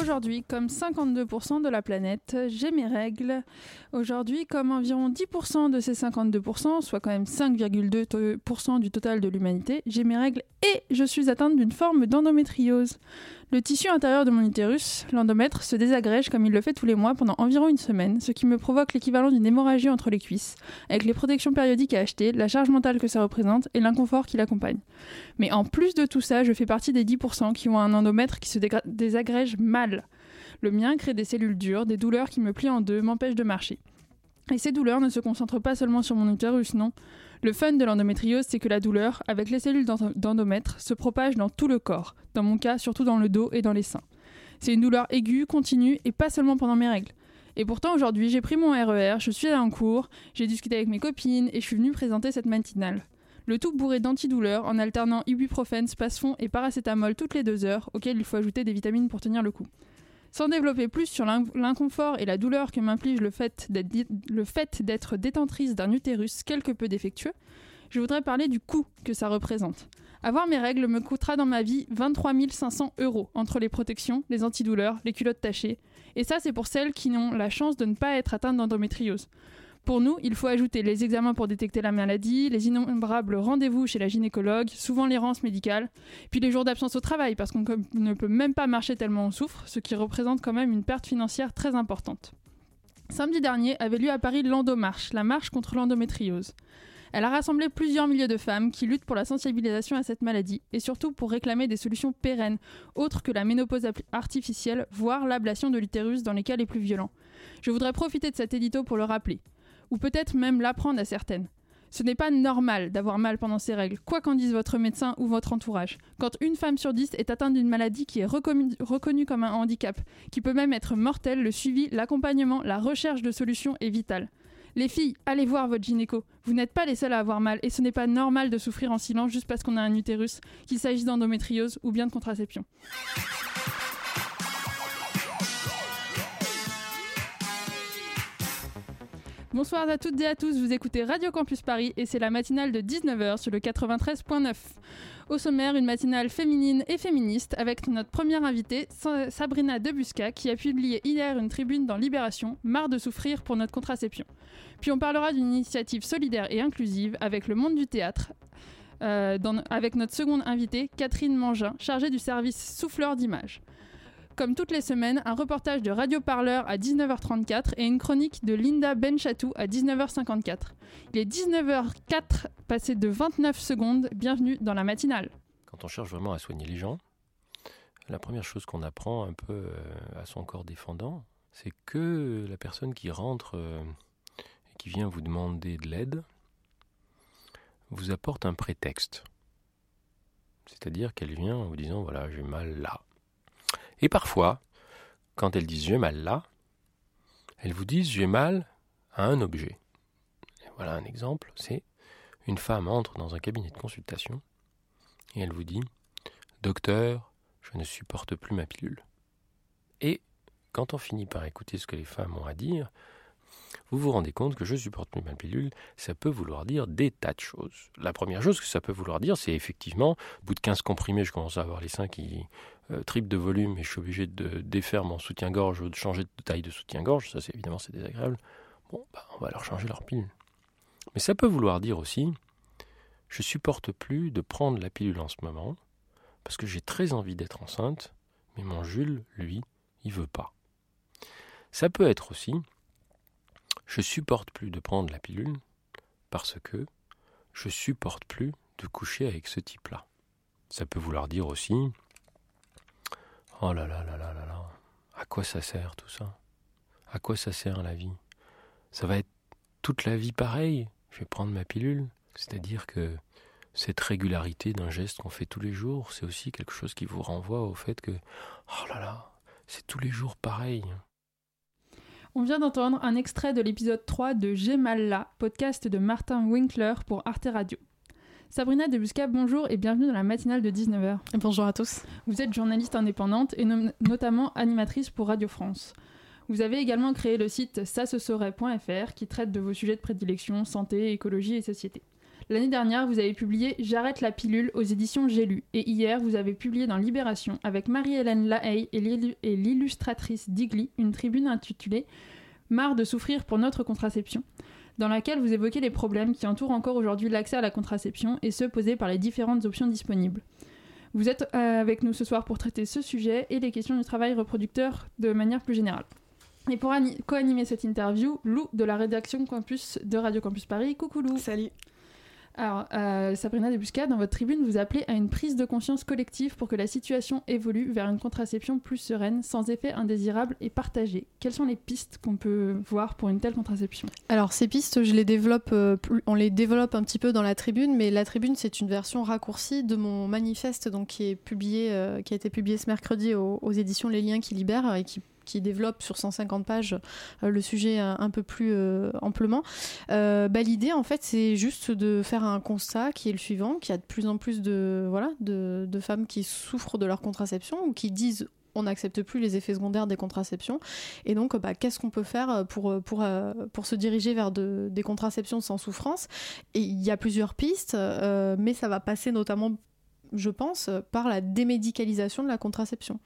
Aujourd'hui, comme 52% de la planète, j'ai mes règles. Aujourd'hui, comme environ 10% de ces 52%, soit quand même 5,2% du total de l'humanité, j'ai mes règles et je suis atteinte d'une forme d'endométriose. Le tissu intérieur de mon utérus, l'endomètre, se désagrège comme il le fait tous les mois pendant environ une semaine, ce qui me provoque l'équivalent d'une hémorragie entre les cuisses, avec les protections périodiques à acheter, la charge mentale que ça représente et l'inconfort qui l'accompagne. Mais en plus de tout ça, je fais partie des 10% qui ont un endomètre qui se désagrège mal. Le mien crée des cellules dures, des douleurs qui me plient en deux, m'empêchent de marcher. Et ces douleurs ne se concentrent pas seulement sur mon utérus, non. Le fun de l'endométriose, c'est que la douleur, avec les cellules d'endomètre, se propage dans tout le corps, dans mon cas surtout dans le dos et dans les seins. C'est une douleur aiguë, continue, et pas seulement pendant mes règles. Et pourtant aujourd'hui j'ai pris mon RER, je suis allée en cours, j'ai discuté avec mes copines et je suis venue présenter cette matinale. Le tout bourré d'antidouleurs en alternant ibuprofène, spasfon et paracétamol toutes les deux heures, auxquelles il faut ajouter des vitamines pour tenir le coup. Sans développer plus sur l'inconfort et la douleur que m'implique le fait d'être détentrice d'un utérus quelque peu défectueux, je voudrais parler du coût que ça représente. Avoir mes règles me coûtera dans ma vie 23 500 euros entre les protections, les antidouleurs, les culottes tachées. Et ça, c'est pour celles qui n'ont la chance de ne pas être atteintes d'endométriose. Pour nous, il faut ajouter les examens pour détecter la maladie, les innombrables rendez-vous chez la gynécologue, souvent l'errance médicale, puis les jours d'absence au travail parce qu'on ne peut même pas marcher tellement on souffre, ce qui représente quand même une perte financière très importante. Samedi dernier avait lieu à Paris l'Endomarche, la marche contre l'endométriose. Elle a rassemblé plusieurs milliers de femmes qui luttent pour la sensibilisation à cette maladie et surtout pour réclamer des solutions pérennes, autres que la ménopause artificielle, voire l'ablation de l'utérus dans les cas les plus violents. Je voudrais profiter de cet édito pour le rappeler ou peut-être même l'apprendre à certaines. Ce n'est pas normal d'avoir mal pendant ces règles, quoi qu'en dise votre médecin ou votre entourage. Quand une femme sur dix est atteinte d'une maladie qui est reconnue, comme un handicap, qui peut même être mortelle, le suivi, l'accompagnement, la recherche de solutions est vital. Les filles, allez voir votre gynéco. Vous n'êtes pas les seules à avoir mal et ce n'est pas normal de souffrir en silence juste parce qu'on a un utérus, qu'il s'agisse d'endométriose ou bien de contraception. Bonsoir à toutes et à tous, vous écoutez Radio Campus Paris et c'est la matinale de 19h sur le 93.9. Au sommaire, une matinale féminine et féministe avec notre première invitée, Sabrina Debusca, qui a publié hier une tribune dans Libération, Marre de souffrir pour notre contraception. Puis on parlera d'une initiative solidaire et inclusive avec le monde du théâtre, euh, avec notre seconde invitée, Catherine Mangin, chargée du service souffleur d'images. Comme toutes les semaines, un reportage de Radio Parleur à 19h34 et une chronique de Linda Benchatou à 19h54. Il est 19h04, passé de 29 secondes. Bienvenue dans la matinale. Quand on cherche vraiment à soigner les gens, la première chose qu'on apprend un peu euh, à son corps défendant, c'est que la personne qui rentre euh, et qui vient vous demander de l'aide vous apporte un prétexte. C'est-à-dire qu'elle vient en vous disant voilà, j'ai mal là. Et parfois, quand elles disent j'ai mal là, elles vous disent j'ai mal à un objet. voilà un exemple, c'est une femme entre dans un cabinet de consultation et elle vous dit Docteur, je ne supporte plus ma pilule. Et quand on finit par écouter ce que les femmes ont à dire, vous vous rendez compte que je supporte plus ma pilule, ça peut vouloir dire des tas de choses. La première chose que ça peut vouloir dire, c'est effectivement, au bout de 15 comprimés, je commence à avoir les seins qui euh, triplent de volume et je suis obligé de défaire mon soutien-gorge ou de changer de taille de soutien-gorge. Ça, c'est évidemment, c'est désagréable. Bon, bah, on va leur changer leur pilule. Mais ça peut vouloir dire aussi, je supporte plus de prendre la pilule en ce moment, parce que j'ai très envie d'être enceinte, mais mon Jules, lui, il veut pas. Ça peut être aussi, je supporte plus de prendre la pilule parce que je supporte plus de coucher avec ce type-là. Ça peut vouloir dire aussi Oh là là là là là là, à quoi ça sert tout ça? À quoi ça sert la vie? Ça va être toute la vie pareil Je vais prendre ma pilule. C'est-à-dire que cette régularité d'un geste qu'on fait tous les jours, c'est aussi quelque chose qui vous renvoie au fait que Oh là là, c'est tous les jours pareil. On vient d'entendre un extrait de l'épisode 3 de J'ai mal là, podcast de Martin Winkler pour Arte Radio. Sabrina Debusca, bonjour et bienvenue dans la matinale de 19h. Bonjour à tous. Vous êtes journaliste indépendante et notamment animatrice pour Radio France. Vous avez également créé le site ça qui traite de vos sujets de prédilection, santé, écologie et société. L'année dernière, vous avez publié J'arrête la pilule aux éditions J'ai lu. Et hier, vous avez publié dans Libération, avec Marie-Hélène Lahaye et l'illustratrice Digli, une tribune intitulée Marre de souffrir pour notre contraception, dans laquelle vous évoquez les problèmes qui entourent encore aujourd'hui l'accès à la contraception et ceux posés par les différentes options disponibles. Vous êtes euh, avec nous ce soir pour traiter ce sujet et les questions du travail reproducteur de manière plus générale. Et pour co-animer cette interview, Lou de la rédaction Campus de Radio Campus Paris. Coucou Lou. Salut. Alors, euh, Sabrina Debusca, dans votre tribune, vous appelez à une prise de conscience collective pour que la situation évolue vers une contraception plus sereine, sans effet indésirable et partagé. Quelles sont les pistes qu'on peut voir pour une telle contraception? Alors, ces pistes, je les développe, euh, on les développe un petit peu dans la tribune, mais la tribune, c'est une version raccourcie de mon manifeste euh, qui a été publié ce mercredi aux, aux éditions Les Liens qui libèrent et qui qui développe sur 150 pages euh, le sujet un, peu plus euh, amplement. Euh, bah, L'idée, en fait, c'est juste de faire un constat qui est le suivant, qu'il y a de plus en plus de, voilà, de, femmes qui souffrent de leur contraception ou qui disent on n'accepte plus les effets secondaires des contraceptions. Et donc, bah, qu'est-ce qu'on peut faire pour, se diriger vers de, des contraceptions sans souffrance? Et il y a plusieurs pistes, mais ça va passer notamment je pense, par la démédicalisation de la contraception.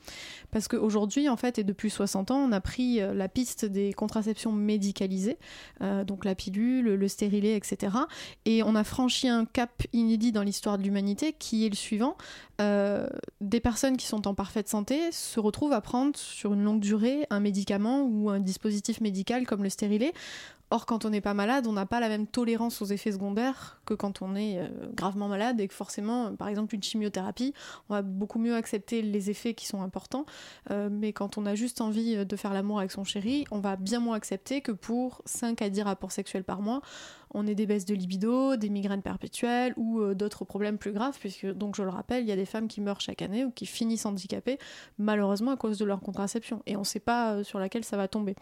Parce qu'aujourd'hui, en fait, et depuis 60 ans, on a pris euh, la piste des contraceptions médicalisées, euh, donc la pilule, le stérilet, etc. Et on a franchi un cap inédit dans l'histoire de l'humanité qui est le suivant. Euh, des personnes qui sont en parfaite santé se retrouvent à prendre sur une longue durée un médicament ou un dispositif médical comme le stérilet Or, quand on n'est pas malade, on n'a pas la même tolérance aux effets secondaires que quand on est euh, gravement malade et que forcément, par exemple, une chimiothérapie, on va beaucoup mieux accepter les effets qui sont importants. Euh, mais quand on a juste envie de faire l'amour avec son chéri, on va bien moins accepter que pour 5 à 10 rapports sexuels par mois, on ait des baisses de libido, des migraines perpétuelles ou euh, d'autres problèmes plus graves, puisque, donc je le rappelle, il y a des femmes qui meurent chaque année ou qui finissent handicapées, malheureusement à cause de leur contraception. Et on ne sait pas sur laquelle ça va tomber.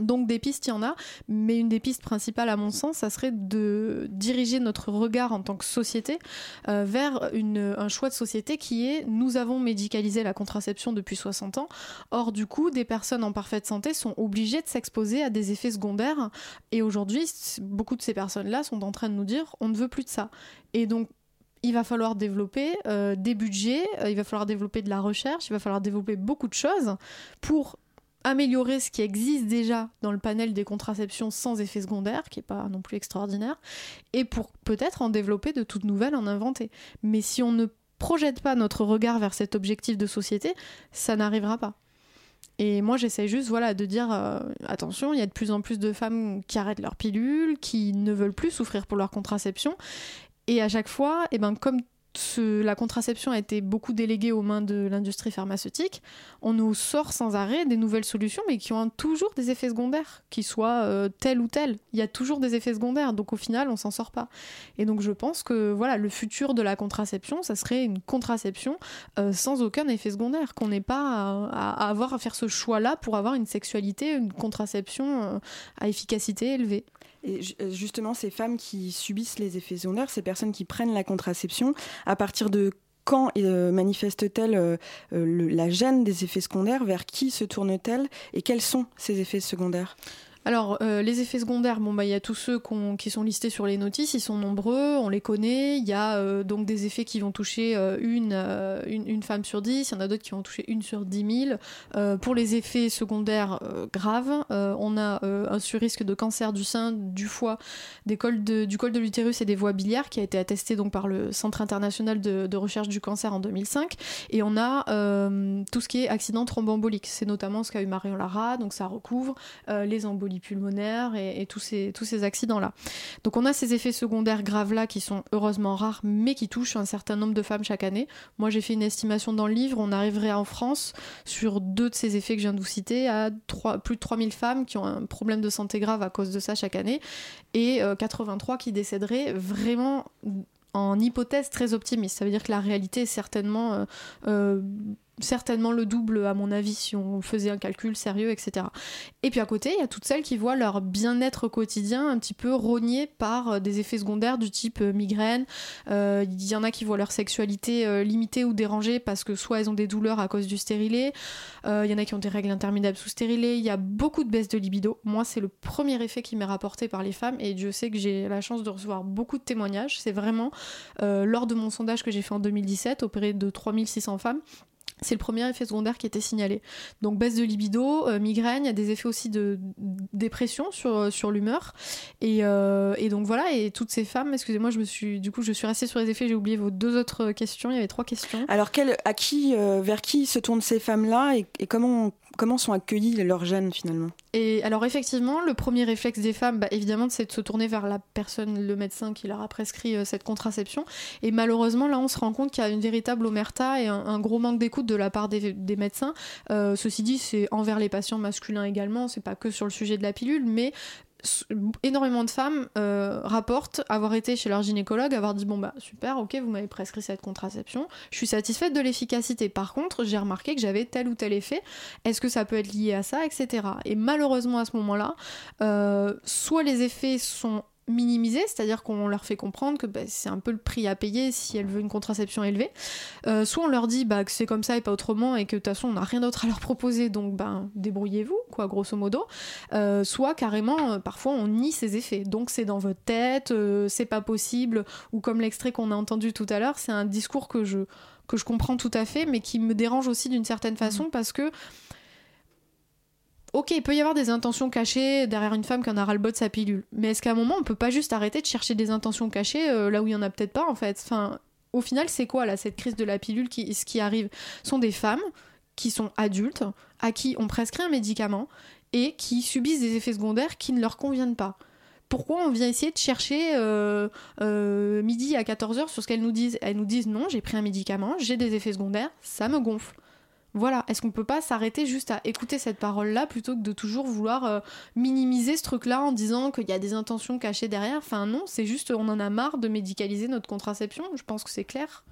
Donc des pistes, il y en a, mais une des pistes principales à mon sens, ça serait de diriger notre regard en tant que société euh, vers un choix de société qui est nous avons médicalisé la contraception depuis 60 ans, or du coup des personnes en parfaite santé sont obligées de s'exposer à des effets secondaires. Et aujourd'hui beaucoup de ces personnes-là sont en train de nous dire on ne veut plus de ça. Et donc il va falloir développer euh, des budgets, euh, il va falloir développer de la recherche, il va falloir développer beaucoup de choses pour améliorer ce qui existe déjà dans le panel des contraceptions sans effet secondaire, qui n'est pas non plus extraordinaire, et pour peut-être en développer de toutes nouvelles, en inventer. Mais si on ne projette pas notre regard vers cet objectif de société, ça n'arrivera pas. Et moi, j'essaie juste voilà, de dire euh, attention, il y a de plus en plus de femmes qui arrêtent leur pilule, qui ne veulent plus souffrir pour leur contraception. Et à chaque fois, eh ben, comme la contraception a été beaucoup déléguée aux mains de l'industrie pharmaceutique, on nous sort sans arrêt des nouvelles solutions, mais qui ont toujours des effets secondaires, qu'ils soient euh, tels ou tels. Il y a toujours des effets secondaires, donc au final, on s'en sort pas. Et donc je pense que voilà, le futur de la contraception, ça serait une contraception euh, sans aucun effet secondaire, qu'on n'ait pas à, avoir à faire ce choix-là pour avoir une sexualité, une contraception euh, à efficacité élevée. Et euh, justement, ces femmes qui subissent les effets secondaires, ces personnes qui prennent la contraception, à partir de quand euh, manifestent-elles euh, la gêne des effets secondaires? Vers qui se tournent-elles? Et quels sont ces effets secondaires? Alors, euh, les effets secondaires, bon, bah, il y a tous ceux qui sont listés sur les notices, ils sont nombreux, on les connaît. Il y a euh, donc des effets qui vont toucher euh, une, une, femme sur dix, il y en a d'autres qui vont toucher une sur dix mille. pour les effets secondaires graves, on a un surrisque de cancer du sein, du foie, des cols de, du col de l'utérus et des voies biliaires qui a été attesté donc par le Centre international de, recherche du cancer en 2005. Et on a tout ce qui est accident thromboembolique. C'est notamment ce qu'a eu Marion Lara, donc ça recouvre les embolies pulmonaires et, tous ces, tous ces accidents-là. Donc on a ces effets secondaires graves-là qui sont heureusement rares, mais qui touchent un certain nombre de femmes chaque année. Moi j'ai fait une estimation dans le livre, on arriverait en France, sur deux de ces effets que je viens de vous citer, à plus de 3000 femmes qui ont un problème de santé grave à cause de ça chaque année, et 83 euh, qui décéderaient vraiment en hypothèse très optimiste. Ça veut dire que la réalité est certainement euh, euh, certainement le double à mon avis si on faisait un calcul sérieux, etc. Et puis à côté, il y a toutes celles qui voient leur bien-être quotidien un petit peu rogné par euh, des effets secondaires du type euh, migraine. Euh, il y en a qui voient leur sexualité limitée ou dérangée parce que soit elles ont des douleurs à cause du stérilet, il y en a qui ont des règles interminables sous stérilet, il y a beaucoup de baisse de libido. Moi, c'est le premier effet qui m'est rapporté par les femmes et je sais que j'ai la chance de recevoir beaucoup de témoignages. C'est vraiment lors de mon sondage que j'ai fait en 2017 auprès de 3600 femmes c'est le premier effet secondaire qui était signalé. Donc baisse de libido, euh, migraine, il y a des effets aussi de dépression sur, euh, sur l'humeur. Euh, et, donc voilà, et toutes ces femmes, excusez-moi, je me suis, du coup, je suis restée sur les effets, j'ai oublié vos deux autres questions, il y avait trois questions. Alors à qui, vers qui se tournent ces femmes-là et, et comment comment sont accueillis leurs gènes finalement? Et alors effectivement, le premier réflexe des femmes, bah, évidemment, c'est de se tourner vers la personne, le médecin qui leur a prescrit euh, cette contraception. Et malheureusement, là, on se rend compte qu'il y a une véritable omerta et un, gros manque d'écoute de la part des, médecins. Euh, ceci dit, c'est envers les patients masculins également, c'est pas que sur le sujet de la pilule, mais énormément de femmes euh, rapportent avoir été chez leur gynécologue, avoir dit bon bah super, ok, vous m'avez prescrit cette contraception, je suis satisfaite de l'efficacité. Par contre, j'ai remarqué que j'avais tel ou tel effet. Est-ce que ça peut être lié à ça, etc. Et malheureusement à ce moment-là, euh, soit les effets sont minimiser, c'est-à-dire qu'on leur fait comprendre que bah, c'est un peu le prix à payer si elle veut une contraception élevée. Euh, soit on leur dit bah, que c'est comme ça et pas autrement et que de toute façon on n'a rien d'autre à leur proposer, donc ben débrouillez-vous, quoi, grosso modo. Euh, soit carrément, euh, parfois on nie ces effets, donc c'est dans votre tête, c'est pas possible, ou comme l'extrait qu'on a entendu tout à l'heure, c'est un discours que je, que je comprends tout à fait, mais qui me dérange aussi d'une certaine façon mmh. parce que ok, il peut y avoir des intentions cachées derrière une femme qui en a ras-le-bol de sa pilule. Mais est-ce qu'à un moment, on peut pas juste arrêter de chercher des intentions cachées euh, là où il y en a peut-être pas, en fait? Enfin, au final, c'est quoi, là, cette crise de la pilule qui, Ce qui arrive? Sont des femmes qui sont adultes, à qui on prescrit un médicament et qui subissent des effets secondaires qui ne leur conviennent pas pourquoi on vient essayer de chercher euh, euh, midi à 14h sur ce qu'elles nous disent? Elles nous disent non, j'ai pris un médicament, j'ai des effets secondaires, ça me gonfle. Voilà, est-ce qu'on peut pas s'arrêter juste à écouter cette parole-là plutôt que de toujours vouloir euh, minimiser ce truc-là en disant qu'il y a des intentions cachées derrière? Enfin non, c'est juste on en a marre de médicaliser notre contraception, je pense que c'est clair.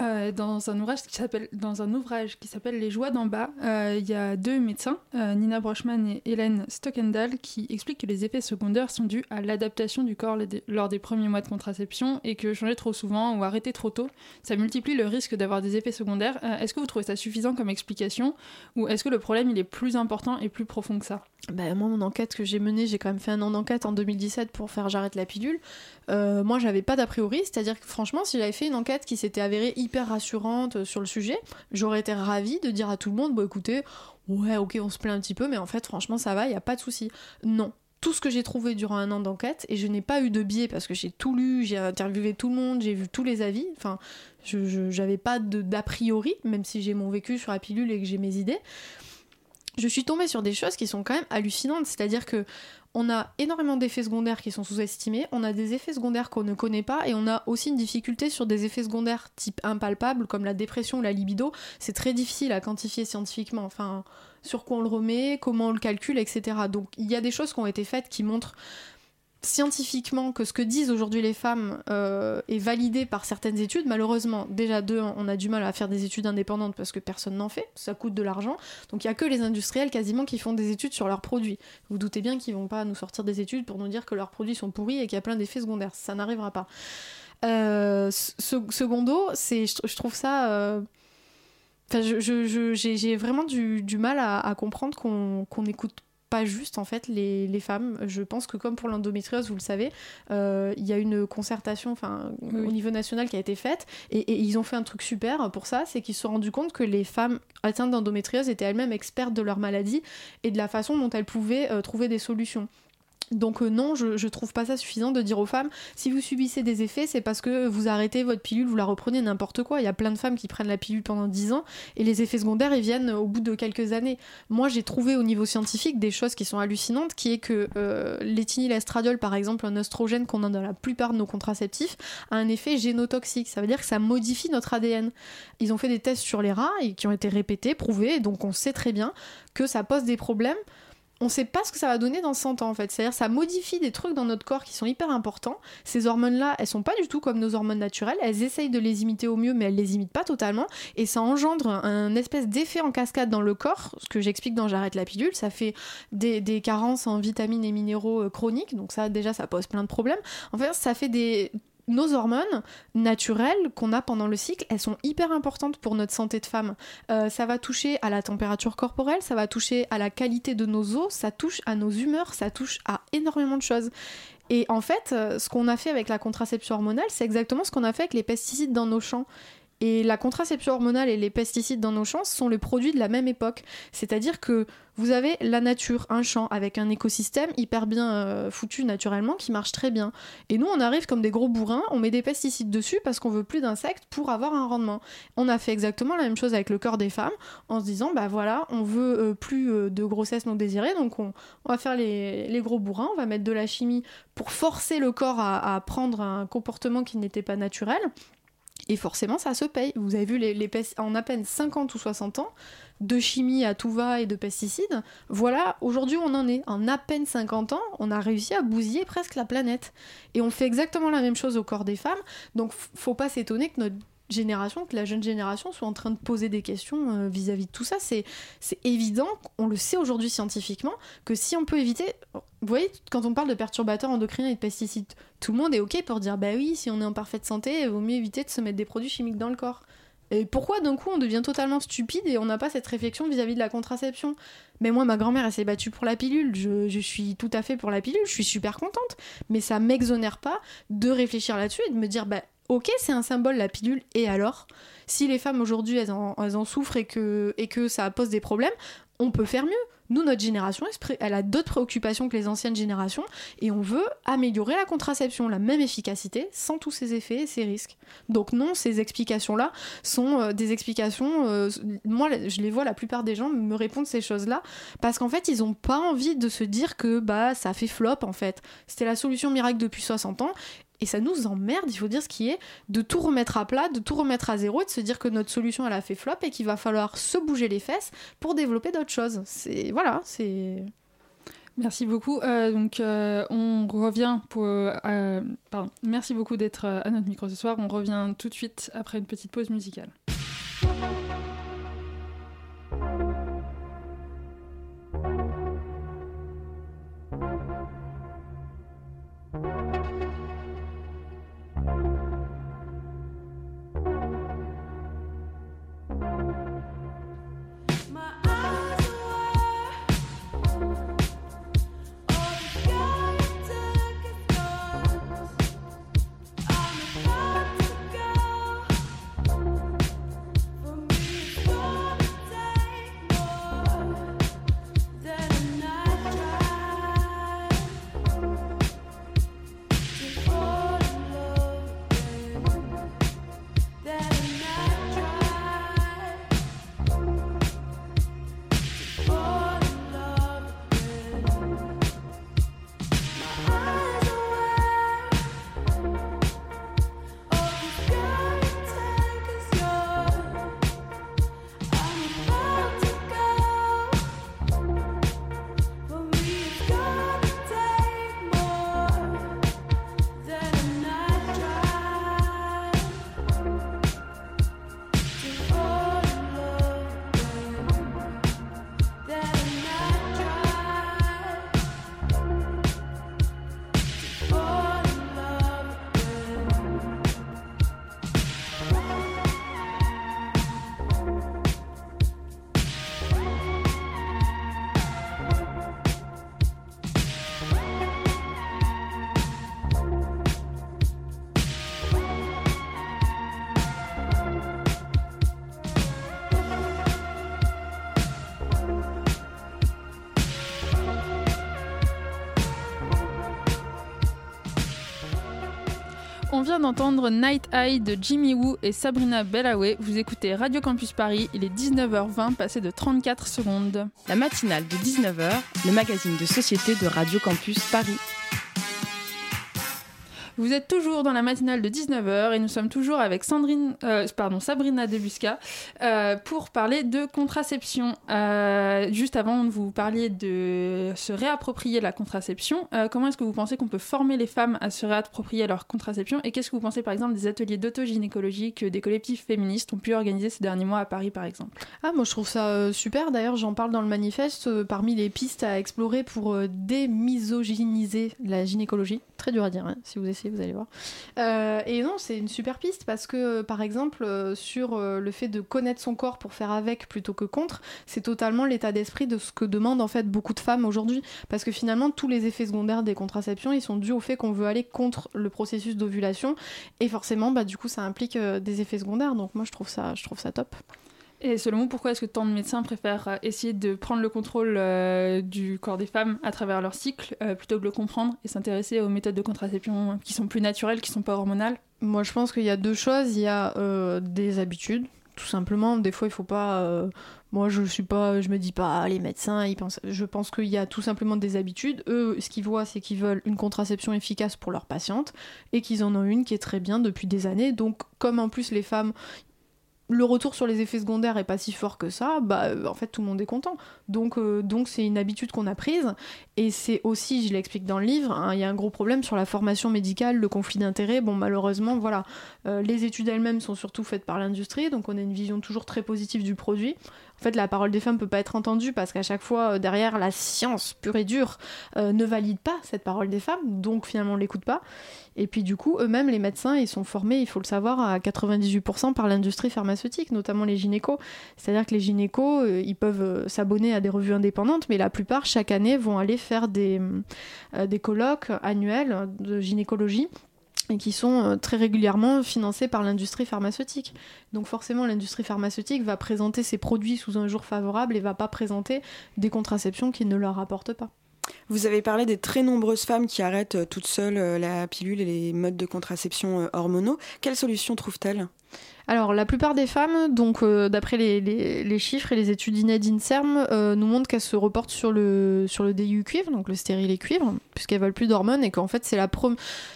Euh, dans un ouvrage qui s'appelle dans un ouvrage qui s'appelle Les joies d'en bas, euh, il y a deux médecins, euh, Nina Brochman et Hélène Stockendal, qui expliquent que les effets secondaires sont dus à l'adaptation du corps lors des premiers mois de contraception et que changer trop souvent ou arrêter trop tôt, ça multiplie le risque d'avoir des effets secondaires. est-ce que vous trouvez ça suffisant comme explication ou est-ce que le problème il est plus important et plus profond que ça? Bah, moi, mon enquête que j'ai menée, j'ai quand même fait un an d'enquête en 2017 pour faire J'arrête la pilule. Euh, moi, j'avais pas d'a priori, c'est-à-dire que franchement, si j'avais fait une enquête qui s'était avérée hyper rassurante euh, sur le sujet, j'aurais été ravie de dire à tout le monde, bon écoutez, ouais, ok, on se plaint un petit peu, mais en fait, franchement, ça va, il y a pas de souci. Non. Tout ce que j'ai trouvé durant un an d'enquête, et je n'ai pas eu de biais parce que j'ai tout lu, j'ai interviewé tout le monde, j'ai vu tous les avis, enfin, je j'avais pas d'a priori, même si j'ai mon vécu sur la pilule et que j'ai mes idées je suis tombée sur des choses qui sont quand même hallucinantes. C'est-à-dire que on a énormément d'effets secondaires qui sont sous-estimés, on a des effets secondaires qu'on ne connaît pas et on a aussi une difficulté sur des effets secondaires type impalpable comme la dépression ou la libido. C'est très difficile à quantifier scientifiquement. Enfin, sur quoi on le remet, comment on le calcule, etc. Donc il y a des choses qui ont été faites qui montrent scientifiquement que ce que disent aujourd'hui les femmes euh, est validé par certaines études. Malheureusement, déjà deux, on a du mal à faire des études indépendantes parce que personne n'en fait, ça coûte de l'argent. Donc il y a que les industriels quasiment qui font des études sur leurs produits. Vous, doutez bien qu'ils vont pas nous sortir des études pour nous dire que leurs produits sont pourris et qu'il y a plein d'effets secondaires. Ça n'arrivera pas. Euh, secondo, c'est, je, trouve ça. Euh, enfin, j'ai vraiment du, mal à, comprendre qu'on écoute pas juste en fait les, les, femmes. Je pense que comme pour l'endométriose, vous le savez, euh, il y a une concertation enfin, au niveau national qui a été faite et, ils ont fait un truc super pour ça, c'est qu'ils se sont rendus compte que les femmes atteintes d'endométriose étaient elles-mêmes expertes de leur maladie et de la façon dont elles pouvaient euh, trouver des solutions. Donc euh, non, je, je trouve pas ça suffisant de dire aux femmes si vous subissez des effets, c'est parce que vous arrêtez votre pilule, vous la reprenez n'importe quoi. Il y a plein de femmes qui prennent la pilule pendant 10 ans et les effets secondaires ils viennent au bout de quelques années. Moi j'ai trouvé au niveau scientifique des choses qui sont hallucinantes, qui est que euh, l'éthinylestradiol par exemple, un oestrogène qu'on a dans la plupart de nos contraceptifs, a un effet génotoxique. Ça veut dire que ça modifie notre ADN. Ils ont fait des tests sur les rats et qui ont été répétés, prouvés, donc on sait très bien que ça pose des problèmes on sait pas ce que ça va donner dans 100 ans en fait. C'est-à-dire ça modifie des trucs dans notre corps qui sont hyper importants. Ces hormones-là, elles sont pas du tout comme nos hormones naturelles. Elles essayent de les imiter au mieux, mais elles les imitent pas totalement. Et ça engendre un espèce d'effet en cascade dans le corps, ce que j'explique dans J'arrête la pilule. Ça fait des, des, carences en vitamines et minéraux euh, chroniques. Donc ça déjà, ça pose plein de problèmes. En fait, ça fait des nos hormones naturelles qu'on a pendant le cycle, elles sont hyper importantes pour notre santé de femme. Euh, ça va toucher à la température corporelle, ça va toucher à la qualité de nos os, ça touche à nos humeurs, ça touche à énormément de choses. Et en fait, euh, ce qu'on a fait avec la contraception hormonale, c'est exactement ce qu'on a fait avec les pesticides dans nos champs. Et la contraception hormonale et les pesticides dans nos champs sont les produits de la même époque. C'est-à-dire que vous avez la nature, un champ avec un écosystème hyper bien euh, foutu naturellement qui marche très bien. Et nous, on arrive comme des gros bourrins, on met des pesticides dessus parce qu'on veut plus d'insectes pour avoir un rendement. On a fait exactement la même chose avec le corps des femmes en se disant, bah voilà, on veut euh, plus euh, de grossesse non désirée, donc on, va faire les, gros bourrins, on va mettre de la chimie pour forcer le corps à prendre un comportement qui n'était pas naturel. Et forcément, ça se paye. Vous avez vu, les, en à peine 50 ou 60 ans, de chimie à tout va et de pesticides, voilà, aujourd'hui on en est. En à peine 50 ans, on a réussi à bousiller presque la planète. Et on fait exactement la même chose au corps des femmes. Donc faut pas s'étonner que notre génération, que la jeune génération soit en train de poser des questions euh, vis-à-vis de tout ça. C'est évident, on le sait aujourd'hui scientifiquement, que si on peut éviter... Vous voyez, quand on parle de perturbateurs endocriniens et de pesticides, tout le monde est OK pour dire, bah oui, si on est en parfaite santé, il vaut mieux éviter de se mettre des produits chimiques dans le corps. Et pourquoi d'un coup on devient totalement stupide et on n'a pas cette réflexion vis-à-vis de la contraception? Mais moi, ma grand-mère, elle s'est battue pour la pilule. Je, je, suis tout à fait pour la pilule. Je suis super contente. Mais ça m'exonère pas de réfléchir là-dessus et de me dire, bah ok, c'est un symbole la pilule, et alors? Si les femmes aujourd'hui elles en, souffrent et que, ça pose des problèmes, on peut faire mieux. Nous, notre génération, elle a d'autres préoccupations que les anciennes générations et on veut améliorer la contraception, la même efficacité, sans tous ces effets et ces risques. Donc non, ces explications-là sont euh, des explications... Euh, moi, je les vois, la plupart des gens me répondent ces choses-là parce qu'en fait, ils n'ont pas envie de se dire que bah ça fait flop, en fait. C'était la solution miracle depuis 60 ans et ça nous emmerde, il faut dire ce qui est, de tout remettre à plat, de tout remettre à zéro et de se dire que notre solution elle a fait flop et qu'il va falloir se bouger les fesses pour développer d'autres choses. C'est voilà, c'est. Merci beaucoup. Euh, donc, euh, on revient pour. Euh, pardon. Merci beaucoup d'être à notre micro ce soir. On revient tout de suite après une petite pause musicale. D'entendre Night Eye de Jimmy Woo et Sabrina Bellaway. Vous écoutez Radio Campus Paris, il est 19h20, passé de 34 secondes. La matinale de 19h, le magazine de société de Radio Campus Paris. Vous êtes toujours dans la matinale de 19h et nous sommes toujours avec Sandrine, euh, pardon, Sabrina Debusca euh, pour parler de contraception. Euh, juste avant, vous parliez de se réapproprier la contraception. comment est-ce que vous pensez qu'on peut former les femmes à se réapproprier leur contraception Et qu'est-ce que vous pensez par exemple des ateliers d'autogynécologie que des collectifs féministes ont pu organiser ces derniers mois à Paris par exemple? Ah, moi je trouve ça super. D'ailleurs, j'en parle dans le manifeste parmi les pistes à explorer pour démisogyniser la gynécologie. Très dur à dire, hein, si vous essayez vous allez voir. Euh, et non, c'est une super piste parce que, par exemple, euh, sur euh, le fait de connaître son corps pour faire avec plutôt que contre, c'est totalement l'état d'esprit de ce que demandent en fait beaucoup de femmes aujourd'hui. Parce que finalement, tous les effets secondaires des contraceptions, ils sont dus au fait qu'on veut aller contre le processus d'ovulation. Et forcément, bah, du coup, ça implique des effets secondaires. Donc moi, je trouve ça top. Et selon vous, pourquoi est-ce que tant de médecins préfèrent euh, essayer de prendre le contrôle euh, du corps des femmes à travers leur cycle euh, plutôt que de le comprendre et s'intéresser aux méthodes de contraception qui sont plus naturelles, qui sont pas hormonales? Moi, je pense qu'il y a deux choses. Il y a des habitudes, tout simplement. Des fois, il faut pas. Moi, je suis pas, je me dis pas, ah, les médecins, ils pensent. Je pense qu'il y a tout simplement des habitudes. Eux, ce qu'ils voient, c'est qu'ils veulent une contraception efficace pour leurs patientes et qu'ils en ont une qui est très bien depuis des années. Donc, comme en plus les femmes, le retour sur les effets secondaires est pas si fort que ça, bah euh, en fait tout le monde est content. Donc euh, donc c'est une habitude qu'on a prise et c'est aussi, je l'explique dans le livre, hein, il y a un gros problème sur la formation médicale, le conflit d'intérêts. Bon malheureusement voilà, euh, les études elles-mêmes sont surtout faites par l'industrie, donc on a une vision toujours très positive du produit. En fait, la parole des femmes peut pas être entendue parce qu'à chaque fois, derrière, la science pure et dure ne valide pas cette parole des femmes, donc finalement on l'écoute pas. Et puis du coup, eux-mêmes, les médecins, ils sont formés, il faut le savoir, à 98% par l'industrie pharmaceutique, notamment les gynécos. C'est-à-dire que les gynécos, euh, ils peuvent euh, s'abonner à des revues indépendantes, mais la plupart, chaque année, vont aller faire euh, des colloques annuels de gynécologie et qui sont très régulièrement financés par l'industrie pharmaceutique. Donc forcément, l'industrie pharmaceutique va présenter ses produits sous un jour favorable et va pas présenter des contraceptions qui ne leur rapportent pas. Vous avez parlé des très nombreuses femmes qui arrêtent euh, toutes seules euh, la pilule et les modes de contraception euh, hormonaux. Quelles solutions trouvent-elles? Alors, la plupart des femmes, donc d'après les, chiffres et les études INED INSERM, nous montrent qu'elles se reportent sur le, sur le DIU cuivre, donc le stérilet cuivre, puisqu'elles veulent plus d'hormones et qu'en fait, c'est la,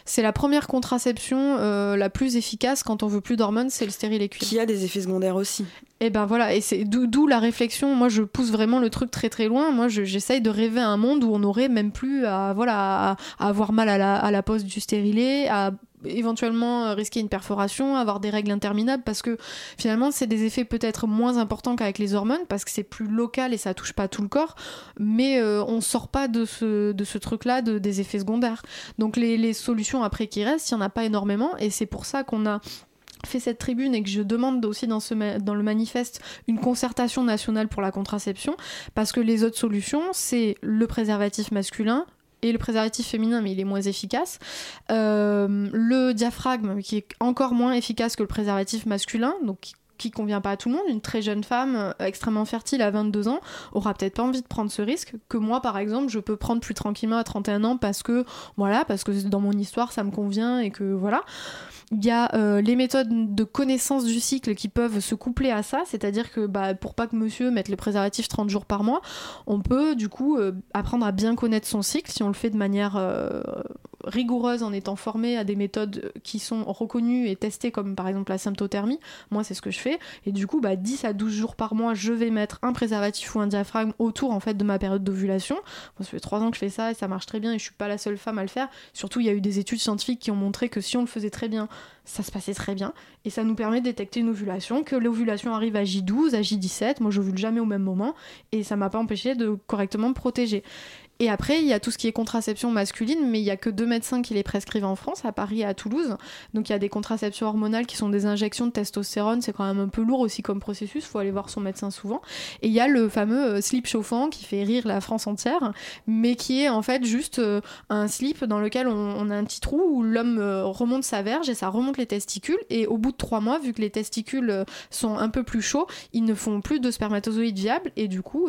c'est la première contraception la plus efficace quand on veut plus d'hormones, c'est le stérilet cuivre. Qui a des effets secondaires aussi. Et ben voilà, et c'est d'où la réflexion. Moi, je pousse vraiment le truc très très loin. Moi, j'essaye de rêver un monde où on n'aurait même plus à voilà à, avoir mal à la, à la pose du stérilet, à éventuellement risquer une perforation, avoir des règles interminables, parce que finalement, c'est des effets peut-être moins importants qu'avec les hormones, parce que c'est plus local et ça touche pas tout le corps, mais euh, on sort pas de ce, de ce truc-là de, des effets secondaires. Donc les, les solutions après qui restent, il y en a pas énormément, et c'est pour ça qu'on a fait cette tribune et que je demande aussi dans, ce dans le manifeste une concertation nationale pour la contraception, parce que les autres solutions, c'est le préservatif masculin, et le préservatif féminin, mais il est moins efficace. Euh, le diaphragme, qui est encore moins efficace que le préservatif masculin, donc qui convient pas à tout le monde. Une très jeune femme euh, extrêmement fertile à 22 ans aura peut-être pas envie de prendre ce risque que moi par exemple je peux prendre plus tranquillement à 31 ans parce que voilà parce que dans mon histoire ça me convient et que voilà. Il y a euh, les méthodes de connaissance du cycle qui peuvent se coupler à ça, c'est-à-dire que bah, pour pas que monsieur mette le préservatif 30 jours par mois, on peut du coup euh, apprendre à bien connaître son cycle si on le fait de manière rigoureuse en étant formé à des méthodes qui sont reconnues et testées comme par exemple la symptothermie. Moi c'est ce que je fais et du coup bah, 10 à 12 jours par mois je vais mettre un préservatif ou un diaphragme autour en fait de ma période d'ovulation. ça fait 3 ans que je fais ça et ça marche très bien et je suis pas la seule femme à le faire. Surtout il y a eu des études scientifiques qui ont montré que si on le faisait très bien ça se passait très bien. Et ça nous permet de détecter une ovulation, que l'ovulation arrive à J12, à J17. Moi, je n'ovule jamais au même moment. Et ça m'a pas empêché de correctement me protéger. Et après, il y a tout ce qui est contraception masculine, mais il y a que deux médecins qui les prescrivent en France, à Paris et à Toulouse. Donc il y a des contraceptions hormonales qui sont des injections de testostérone, c'est quand même un peu lourd aussi comme processus, faut aller voir son médecin souvent. Et il y a le fameux euh, slip chauffant qui fait rire la France entière, mais qui est en fait juste euh, un slip dans lequel on, a un petit trou où l'homme euh, remonte sa verge et ça remonte les testicules. Et au bout de trois mois, vu que les testicules sont un peu plus chauds, ils ne font plus de spermatozoïdes viables. Et du coup,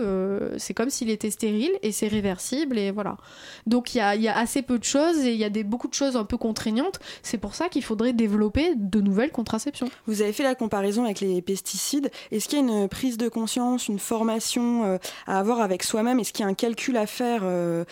c'est comme s'il était stérile et c'est réversible et voilà. Donc il y a, assez peu de choses et il y a des, beaucoup de choses un peu contraignantes. C'est pour ça qu'il faudrait développer de nouvelles contraceptions. Vous avez fait la comparaison avec les pesticides. Est-ce qu'il y a une prise de conscience, une formation euh, à avoir avec soi-même? Est-ce qu'il y a un calcul à faire euh,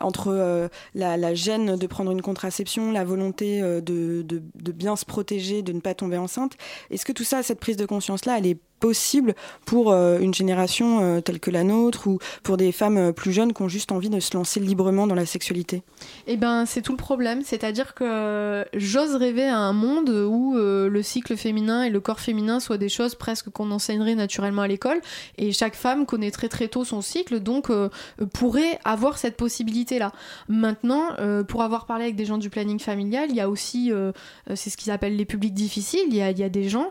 entre euh, la, la, gêne de prendre une contraception, la volonté de, de, bien se protéger, de ne pas tomber enceinte? Est-ce que tout ça, cette prise de conscience-là, elle est possible pour euh, une génération euh, telle que la nôtre ou pour des femmes euh, plus jeunes qui ont juste envie de se lancer librement dans la sexualité? Eh ben, c'est tout le problème. C'est-à-dire que j'ose rêver à un monde où le cycle féminin et le corps féminin soient des choses presque qu'on enseignerait naturellement à l'école et chaque femme connaîtrait très tôt son cycle, donc pourrait avoir cette possibilité-là. Maintenant, pour avoir parlé avec des gens du planning familial, il y a aussi, c'est ce qu'ils appellent les publics difficiles. Il y a, il y a des gens,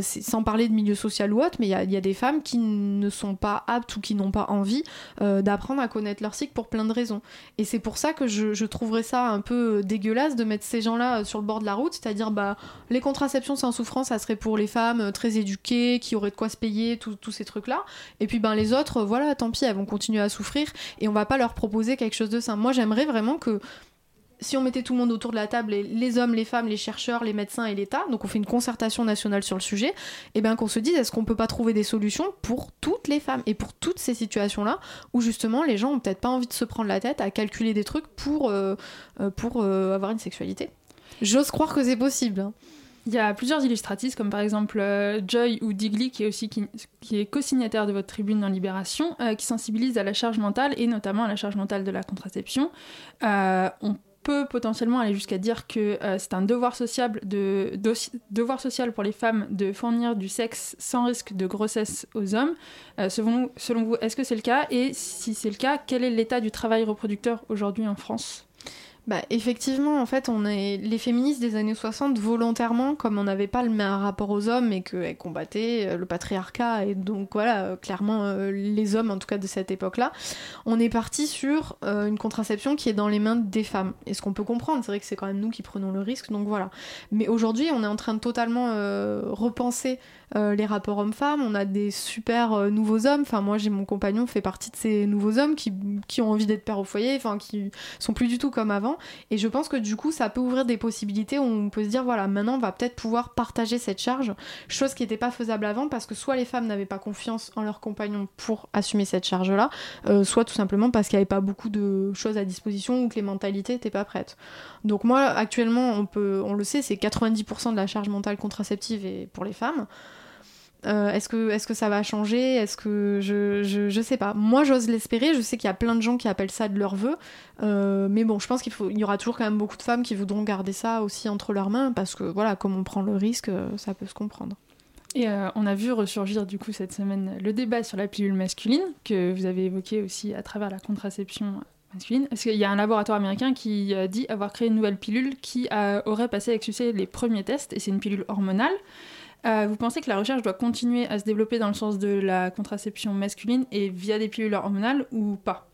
sans parler de milieu social ou autre, mais il y, a des femmes qui ne sont pas aptes ou qui n'ont pas envie euh, d'apprendre à connaître leur cycle pour plein de raisons. Et c'est pour ça que je, trouverais ça un peu dégueulasse de mettre ces gens-là euh, sur le bord de la route, c'est-à-dire bah, les contraceptions sans souffrance, ça serait pour les femmes euh, très éduquées, qui auraient de quoi se payer, tous ces trucs-là. Et puis ben, les autres, voilà, tant pis, elles vont continuer à souffrir et on va pas leur proposer quelque chose de simple. Moi, j'aimerais vraiment que si on mettait tout le monde autour de la table, les hommes, les femmes, les chercheurs, les médecins et l'État, donc on fait une concertation nationale sur le sujet, et eh bien qu'on se dise est-ce qu'on peut pas trouver des solutions pour toutes les femmes et pour toutes ces situations-là où justement les gens ont peut-être pas envie de se prendre la tête à calculer des trucs pour, euh, euh, pour euh, avoir une sexualité? J'ose croire que c'est possible. Hein. Il y a plusieurs illustratrices, comme par exemple Joy ou Digli, qui est aussi qui, qui est co-signataire de votre tribune dans Libération, qui sensibilise à la charge mentale et notamment à la charge mentale de la contraception. on peut potentiellement aller jusqu'à dire que euh, c'est un devoir social, pour les femmes de fournir du sexe sans risque de grossesse aux hommes. Euh, selon vous, est-ce que c'est le cas? Et si c'est le cas, quel est l'état du travail reproducteur aujourd'hui en France? Bah, effectivement, en fait, on est les féministes des années 60 volontairement, comme on n'avait pas le même rapport aux hommes et qu'elles combattaient euh, le patriarcat et donc voilà, euh, clairement euh, les hommes en tout cas de cette époque-là, on est parti sur une contraception qui est dans les mains des femmes. Et ce qu'on peut comprendre, c'est vrai que c'est quand même nous qui prenons le risque, donc voilà. Mais aujourd'hui, on est en train de totalement repenser euh, les rapports hommes-femmes, on a des super euh, nouveaux hommes. Enfin, moi, j'ai mon compagnon fait partie de ces nouveaux hommes qui, qui ont envie d'être père au foyer, enfin, qui sont plus du tout comme avant. Et je pense que du coup, ça peut ouvrir des possibilités où on peut se dire, voilà, maintenant, on va peut-être pouvoir partager cette charge, chose qui n'était pas faisable avant parce que soit les femmes n'avaient pas confiance en leurs compagnons pour assumer cette charge-là, euh, soit tout simplement parce qu'il n'y avait pas beaucoup de choses à disposition ou que les mentalités n'étaient pas prêtes. Donc moi, actuellement, on, peut, on le sait, c'est 90% de la charge mentale contraceptive est pour les femmes. Euh, est-ce que, est que ça va changer? Est-ce que je, je, je, sais pas. Moi, j'ose l'espérer. Je sais qu'il y a plein de gens qui appellent ça de leur vœu. Euh, mais bon, je pense qu'il faut, il y aura toujours quand même beaucoup de femmes qui voudront garder ça aussi entre leurs mains parce que voilà, comme on prend le risque, euh, ça peut se comprendre. Et on a vu ressurgir du coup cette semaine le débat sur la pilule masculine que vous avez évoqué aussi à travers la contraception masculine. Parce qu'il y a un laboratoire américain qui dit avoir créé une nouvelle pilule qui aurait passé avec succès les premiers tests et c'est une pilule hormonale. Euh, vous pensez que la recherche doit continuer à se développer dans le sens de la contraception masculine et via des pilules hormonales ou pas?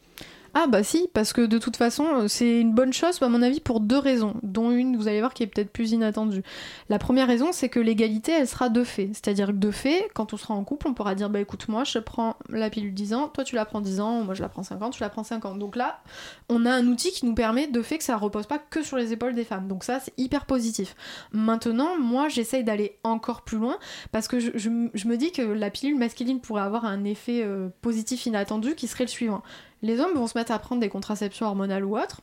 Ah bah si, parce que de toute façon, euh, c'est une bonne chose, à mon avis, pour deux raisons, dont une, vous allez voir, qui est peut-être plus inattendue. La première raison, c'est que l'égalité, elle sera de fait. C'est-à-dire que de fait, quand on sera en couple, on pourra dire, bah écoute, moi, je prends la pilule 10 ans, toi, tu la prends 10 ans, moi, je la prends 50, tu la prends 50. Donc là, on a un outil qui nous permet de fait que ça repose pas que sur les épaules des femmes. Donc ça, c'est hyper positif. Maintenant, moi, j'essaye d'aller encore plus loin, parce que je, me dis que la pilule masculine pourrait avoir un effet euh, positif inattendu qui serait le suivant les hommes vont se mettre à prendre des contraceptions hormonales ou autres,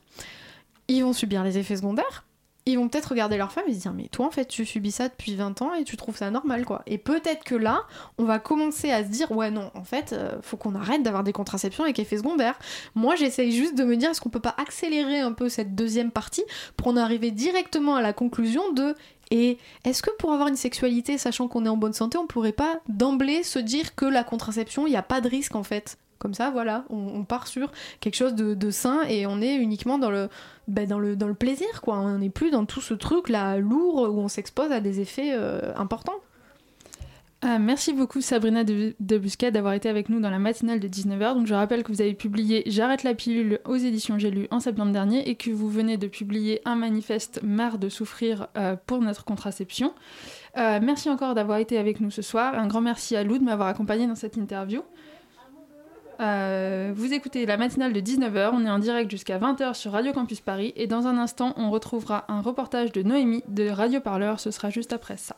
ils vont subir les effets secondaires, ils vont peut-être regarder leur femme et se dire mais toi en fait tu subis ça depuis 20 ans et tu trouves ça normal quoi. Et peut-être que là, on va commencer à se dire ouais non, en fait, euh, faut qu'on arrête d'avoir des contraceptions avec effets secondaires. Moi, j'essaye juste de me dire est-ce qu'on peut pas accélérer un peu cette deuxième partie pour en arriver directement à la conclusion de et est-ce que pour avoir une sexualité, sachant qu'on est en bonne santé, on pourrait pas d'emblée se dire que la contraception, il n'y a pas de risque en fait? Comme ça, voilà, on, part sur quelque chose de, sain et on est uniquement dans le, bah, dans le, dans le plaisir, quoi. On n'est plus dans tout ce truc là lourd où on s'expose à des effets euh, importants. Ah, merci beaucoup Sabrina de, de d'avoir été avec nous dans la matinale de 19h. Donc je rappelle que vous avez publié J'arrête la pilule aux éditions J'ai lu en septembre dernier et que vous venez de publier un manifeste Marre de souffrir euh, pour notre contraception. Euh, merci encore d'avoir été avec nous ce soir. Un grand merci à Lou de m'avoir accompagné dans cette interview. Euh, vous écoutez la matinale de 19h, on est en direct jusqu'à 20h sur Radio Campus Paris. Et dans un instant on retrouvera un reportage de Noémie de Radio Parleur, ce sera juste après ça.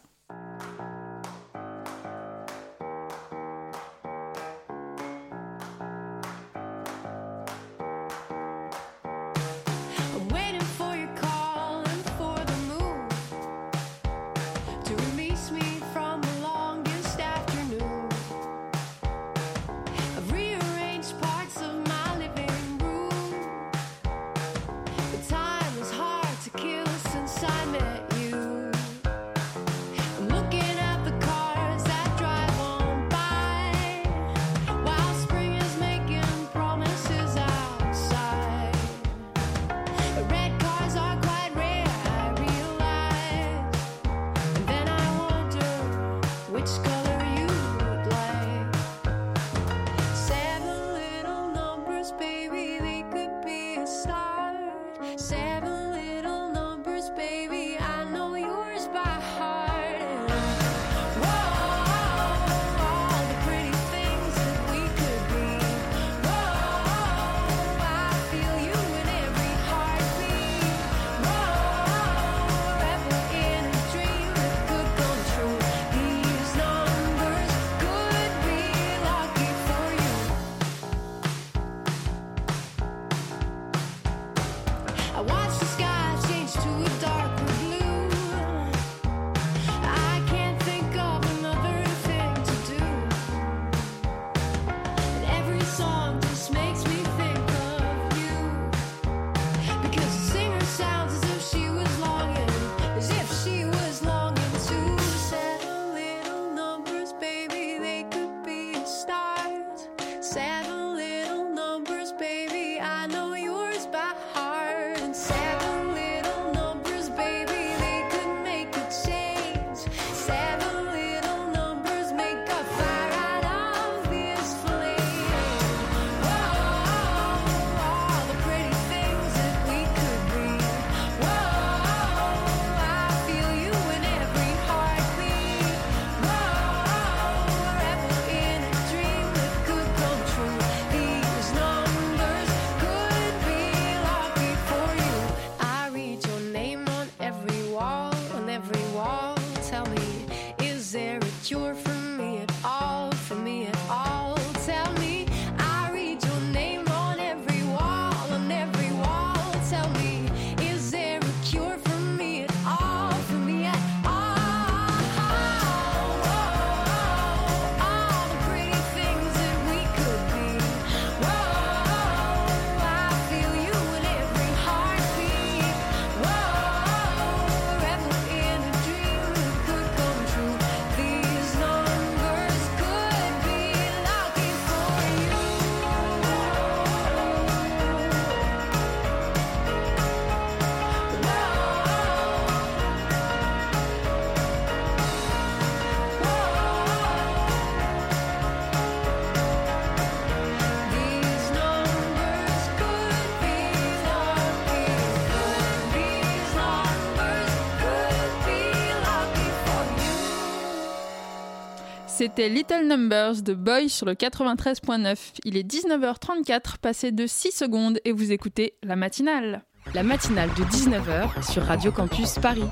C'était Little Numbers de Boy sur le 93.9. Il est 19h34, passé de 6 secondes et vous écoutez la matinale. La matinale de 19h sur Radio Campus Paris.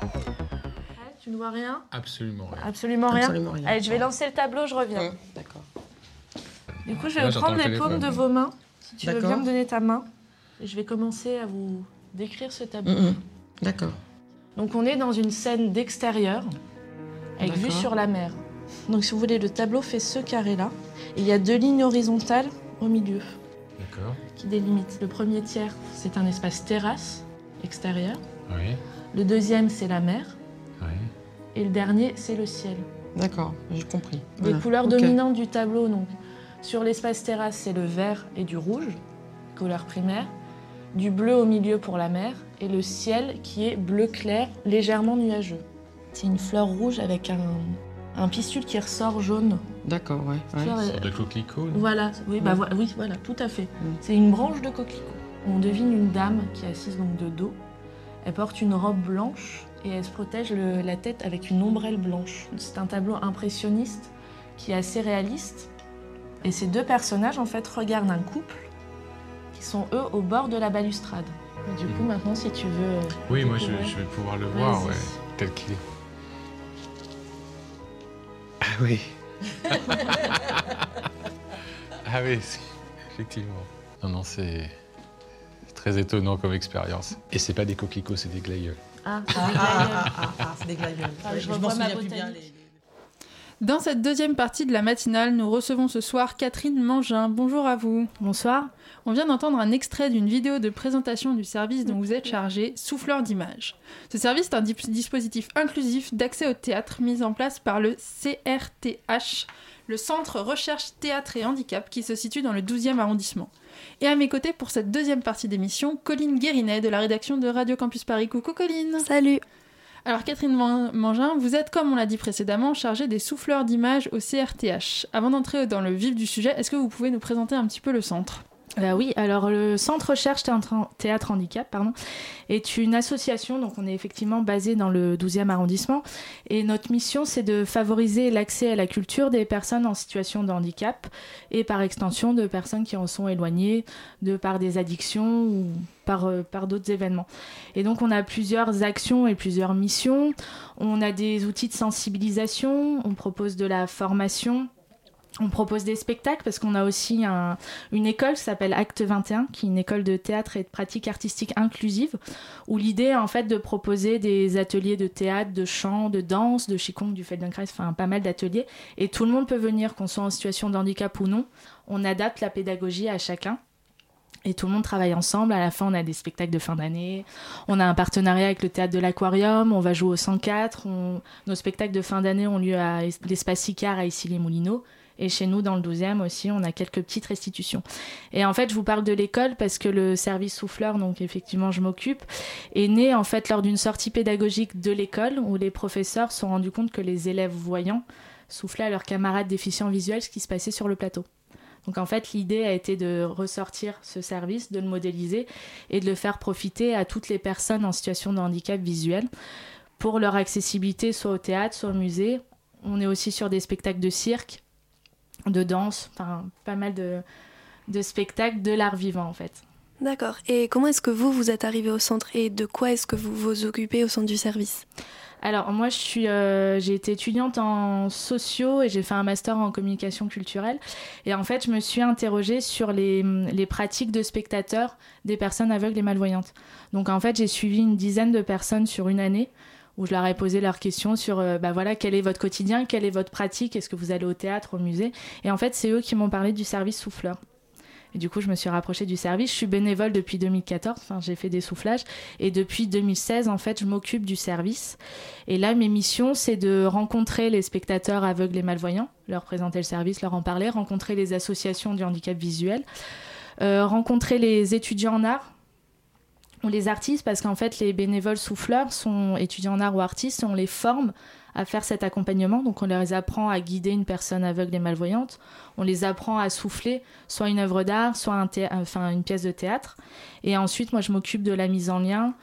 Tu ne vois rien? Absolument rien. Absolument rien? Absolument rien. Allez, je vais lancer le tableau, je reviens. Hum, D'accord. Du coup, je vais prendre le les paumes de vos mains. Si tu veux D'accord. bien me donner ta main. Et je vais commencer à vous décrire ce tableau. Hum, hum. D'accord. Donc, on est dans une scène d'extérieur, avec vue sur la mer. Donc, si vous voulez, le tableau fait ce carré-là. Et il y a deux lignes horizontales au milieu D'accord. qui délimitent. Le premier tiers, c'est un espace terrasse extérieur. Oui. Le deuxième, c'est la mer. Oui. Et le dernier, c'est le ciel. D'accord, j'ai compris. Les Voilà. couleurs dominantes du tableau, donc sur l'espace terrasse, c'est le vert et du rouge, couleur primaire, du bleu au milieu pour la mer, et le ciel qui est bleu clair, légèrement nuageux. C'est une fleur rouge avec un, un pistule qui ressort jaune. D'accord, ouais. ouais. Fleur, Une sorte de coquelicot. non Voilà, oui, bah, Ouais. oui, voilà, tout à fait. Mm. C'est une branche de coquelicot. On devine une dame qui est assise donc de dos. Elle porte une robe blanche et elle se protège le- la tête avec une ombrelle blanche. C'est un tableau impressionniste qui est assez réaliste. Et ces deux personnages en fait regardent un couple qui sont eux au bord de la balustrade. Et du coup Mhm. maintenant si tu veux. euh, Oui, moi je, vais pouvoir le voir, ouais, tel qu'il est. Ah oui. Ah oui, c'est- effectivement. Non, non, c'est très étonnant comme expérience. Et c'est pas des coquelicots, c'est des glaïeuls. Ah, Ah, ah, ah, ah, ah, c'est des glaïeuls. Ah, je m'en revois ma souviens plus bien. les- Dans cette deuxième partie de la matinale, nous recevons ce soir Catherine Mangin. Bonjour à vous. Bonsoir. On vient d'entendre un extrait d'une vidéo de présentation du service dont vous êtes chargé, Souffleur d'images. Ce service est un dispositif inclusif d'accès au théâtre mis en place par le CRTH, le Centre Recherche Théâtre et Handicap, qui se situe dans le 12e arrondissement. Et à mes côtés pour cette deuxième partie d'émission, Colline Guérinet de la rédaction de Radio Campus Paris. Coucou Colline Salut Alors Catherine Man- Mangin, vous êtes, comme on l'a dit précédemment, chargée des souffleurs d'images au CRTH. Avant d'entrer dans le vif du sujet, est-ce que vous pouvez nous présenter un petit peu le centre? Bah oui, alors le Centre Recherche Théâtre Handicap est une association, donc on est effectivement basé dans le 12e arrondissement, et notre mission c'est de favoriser l'accès à la culture des personnes en situation de handicap, et par extension de personnes qui en sont éloignées, de par des addictions ou par, euh, par d'autres événements. Et donc on a plusieurs actions et plusieurs missions, on a des outils de sensibilisation, on propose de la formation, on propose des spectacles parce qu'on a aussi un, une école qui s'appelle Acte 21, qui est une école de théâtre et de pratique artistique inclusive, où l'idée est en fait de proposer des ateliers de théâtre, de chant, de danse, de qigong, du Feldenkrais, enfin pas mal d'ateliers. Et tout le monde peut venir, qu'on soit en situation de handicap ou non. On adapte la pédagogie à chacun. Et tout le monde travaille ensemble. À la fin, on a des spectacles de fin d'année. On a un partenariat avec le théâtre de l'Aquarium. On va jouer au 104. On- Nos spectacles de fin d'année ont lieu à es- l'espace Icar à Issy-les-Moulineaux. Et chez nous, dans le 12e aussi, on a quelques petites restitutions. Et en fait, je vous parle de l'école parce que le service souffleur, donc effectivement, je m'occupe, est né en fait lors d'une sortie pédagogique de l'école où les professeurs se sont rendus compte que les élèves voyants soufflaient à leurs camarades déficients visuels ce qui se passait sur le plateau. Donc en fait, l'idée a été de ressortir ce service, de le modéliser et de le faire profiter à toutes les personnes en situation de handicap visuel pour leur accessibilité soit au théâtre, soit au musée. On est aussi sur des spectacles de cirque, de danse, enfin pas mal de, spectacles de l'art vivant en fait. D'accord. Et comment est-ce que vous, vous êtes arrivé au centre et de quoi est-ce que vous vous occupez au centre du service? Alors moi euh, j'ai été étudiante en sociaux et j'ai fait un master en communication culturelle et en fait je me suis interrogée sur les, les pratiques de spectateurs des personnes aveugles et malvoyantes. Donc en fait j'ai suivi une dizaine de personnes sur une année où je leur ai posé leurs questions sur euh, bah voilà quel est votre quotidien, quelle est votre pratique, est-ce que vous allez au théâtre, au musée? Et en fait c'est eux qui m'ont parlé du service souffleur. Et du coup, je me suis rapprochée du service. Je suis bénévole depuis 2014. Enfin, j'ai fait des soufflages. Et depuis 2016, en fait, je m'occupe du service. Et là, mes missions, c'est de rencontrer les spectateurs aveugles et malvoyants, leur présenter le service, leur en parler, rencontrer les associations du handicap visuel, euh, rencontrer les étudiants en art ou les artistes, parce qu'en fait, les bénévoles souffleurs sont étudiants en art ou artistes on les forme à faire cet accompagnement. Donc, on les apprend à guider une personne aveugle et malvoyante. On les apprend à souffler soit une œuvre d'art, soit une pièce de théâtre. Et ensuite, moi, je m'occupe de la mise en lien,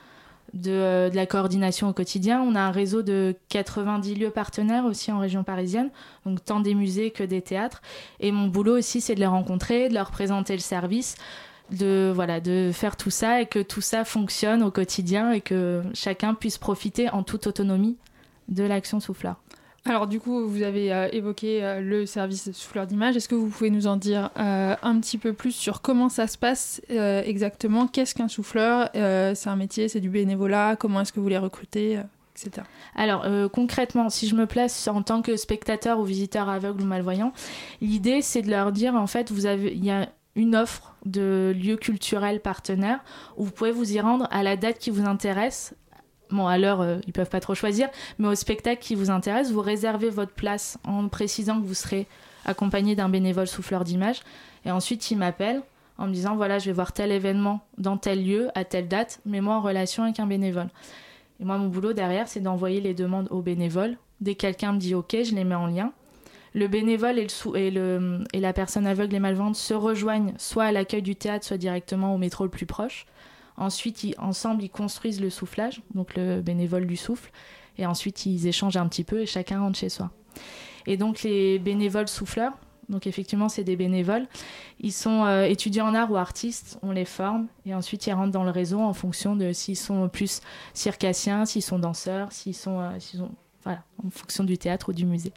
de, euh, de la coordination au quotidien. On a un réseau de 90 lieux partenaires aussi en région parisienne, donc tant des musées que des théâtres. Et mon boulot aussi, c'est de les rencontrer, de leur présenter le service, de voilà, de faire tout ça et que tout ça fonctionne au quotidien et que chacun puisse profiter en toute autonomie de l'action souffleur. Alors du coup, vous avez euh, évoqué euh, le service souffleur d'image. Est-ce que vous pouvez nous en dire euh, un petit peu plus sur comment ça se passe exactement? Qu'est-ce qu'un souffleur? C'est un métier, c'est du bénévolat? Comment est-ce que vous les recrutez etc. Alors concrètement, si je me place en tant que spectateur ou visiteur aveugle ou malvoyant, l'idée c'est de leur dire en fait, vous avez, il y a une offre de lieux culturels partenaires où vous pouvez vous y rendre à la date qui vous intéresse. Bon, à l'heure, euh, ils peuvent pas trop choisir, mais au spectacle qui vous intéresse, vous réservez votre place en précisant que vous serez accompagné d'un bénévole souffleur d'image. Et ensuite, ils m'appellent en me disant voilà, je vais voir tel événement dans tel lieu, à telle date, mais moi en relation avec un bénévole. Et moi, mon boulot derrière, c'est d'envoyer les demandes aux bénévoles Dès que quelqu'un me dit OK, je les mets en lien. Le bénévole et, le sou- et, la personne aveugle et malvoyante se rejoignent soit à l'accueil du théâtre, soit directement au métro le plus proche. Ensuite, ensemble, ils construisent le soufflage, donc le bénévole du souffle. Et ensuite, ils échangent un petit peu et chacun rentre chez soi. Et donc, les bénévoles souffleurs, donc effectivement, c'est des bénévoles, ils sont euh, étudiants en art ou artistes, on les forme et ensuite ils rentrent dans le réseau en fonction de s'ils sont plus circassiens, s'ils sont danseurs, s'ils sont, euh, s'ils ont- voilà, en fonction du théâtre ou du musée.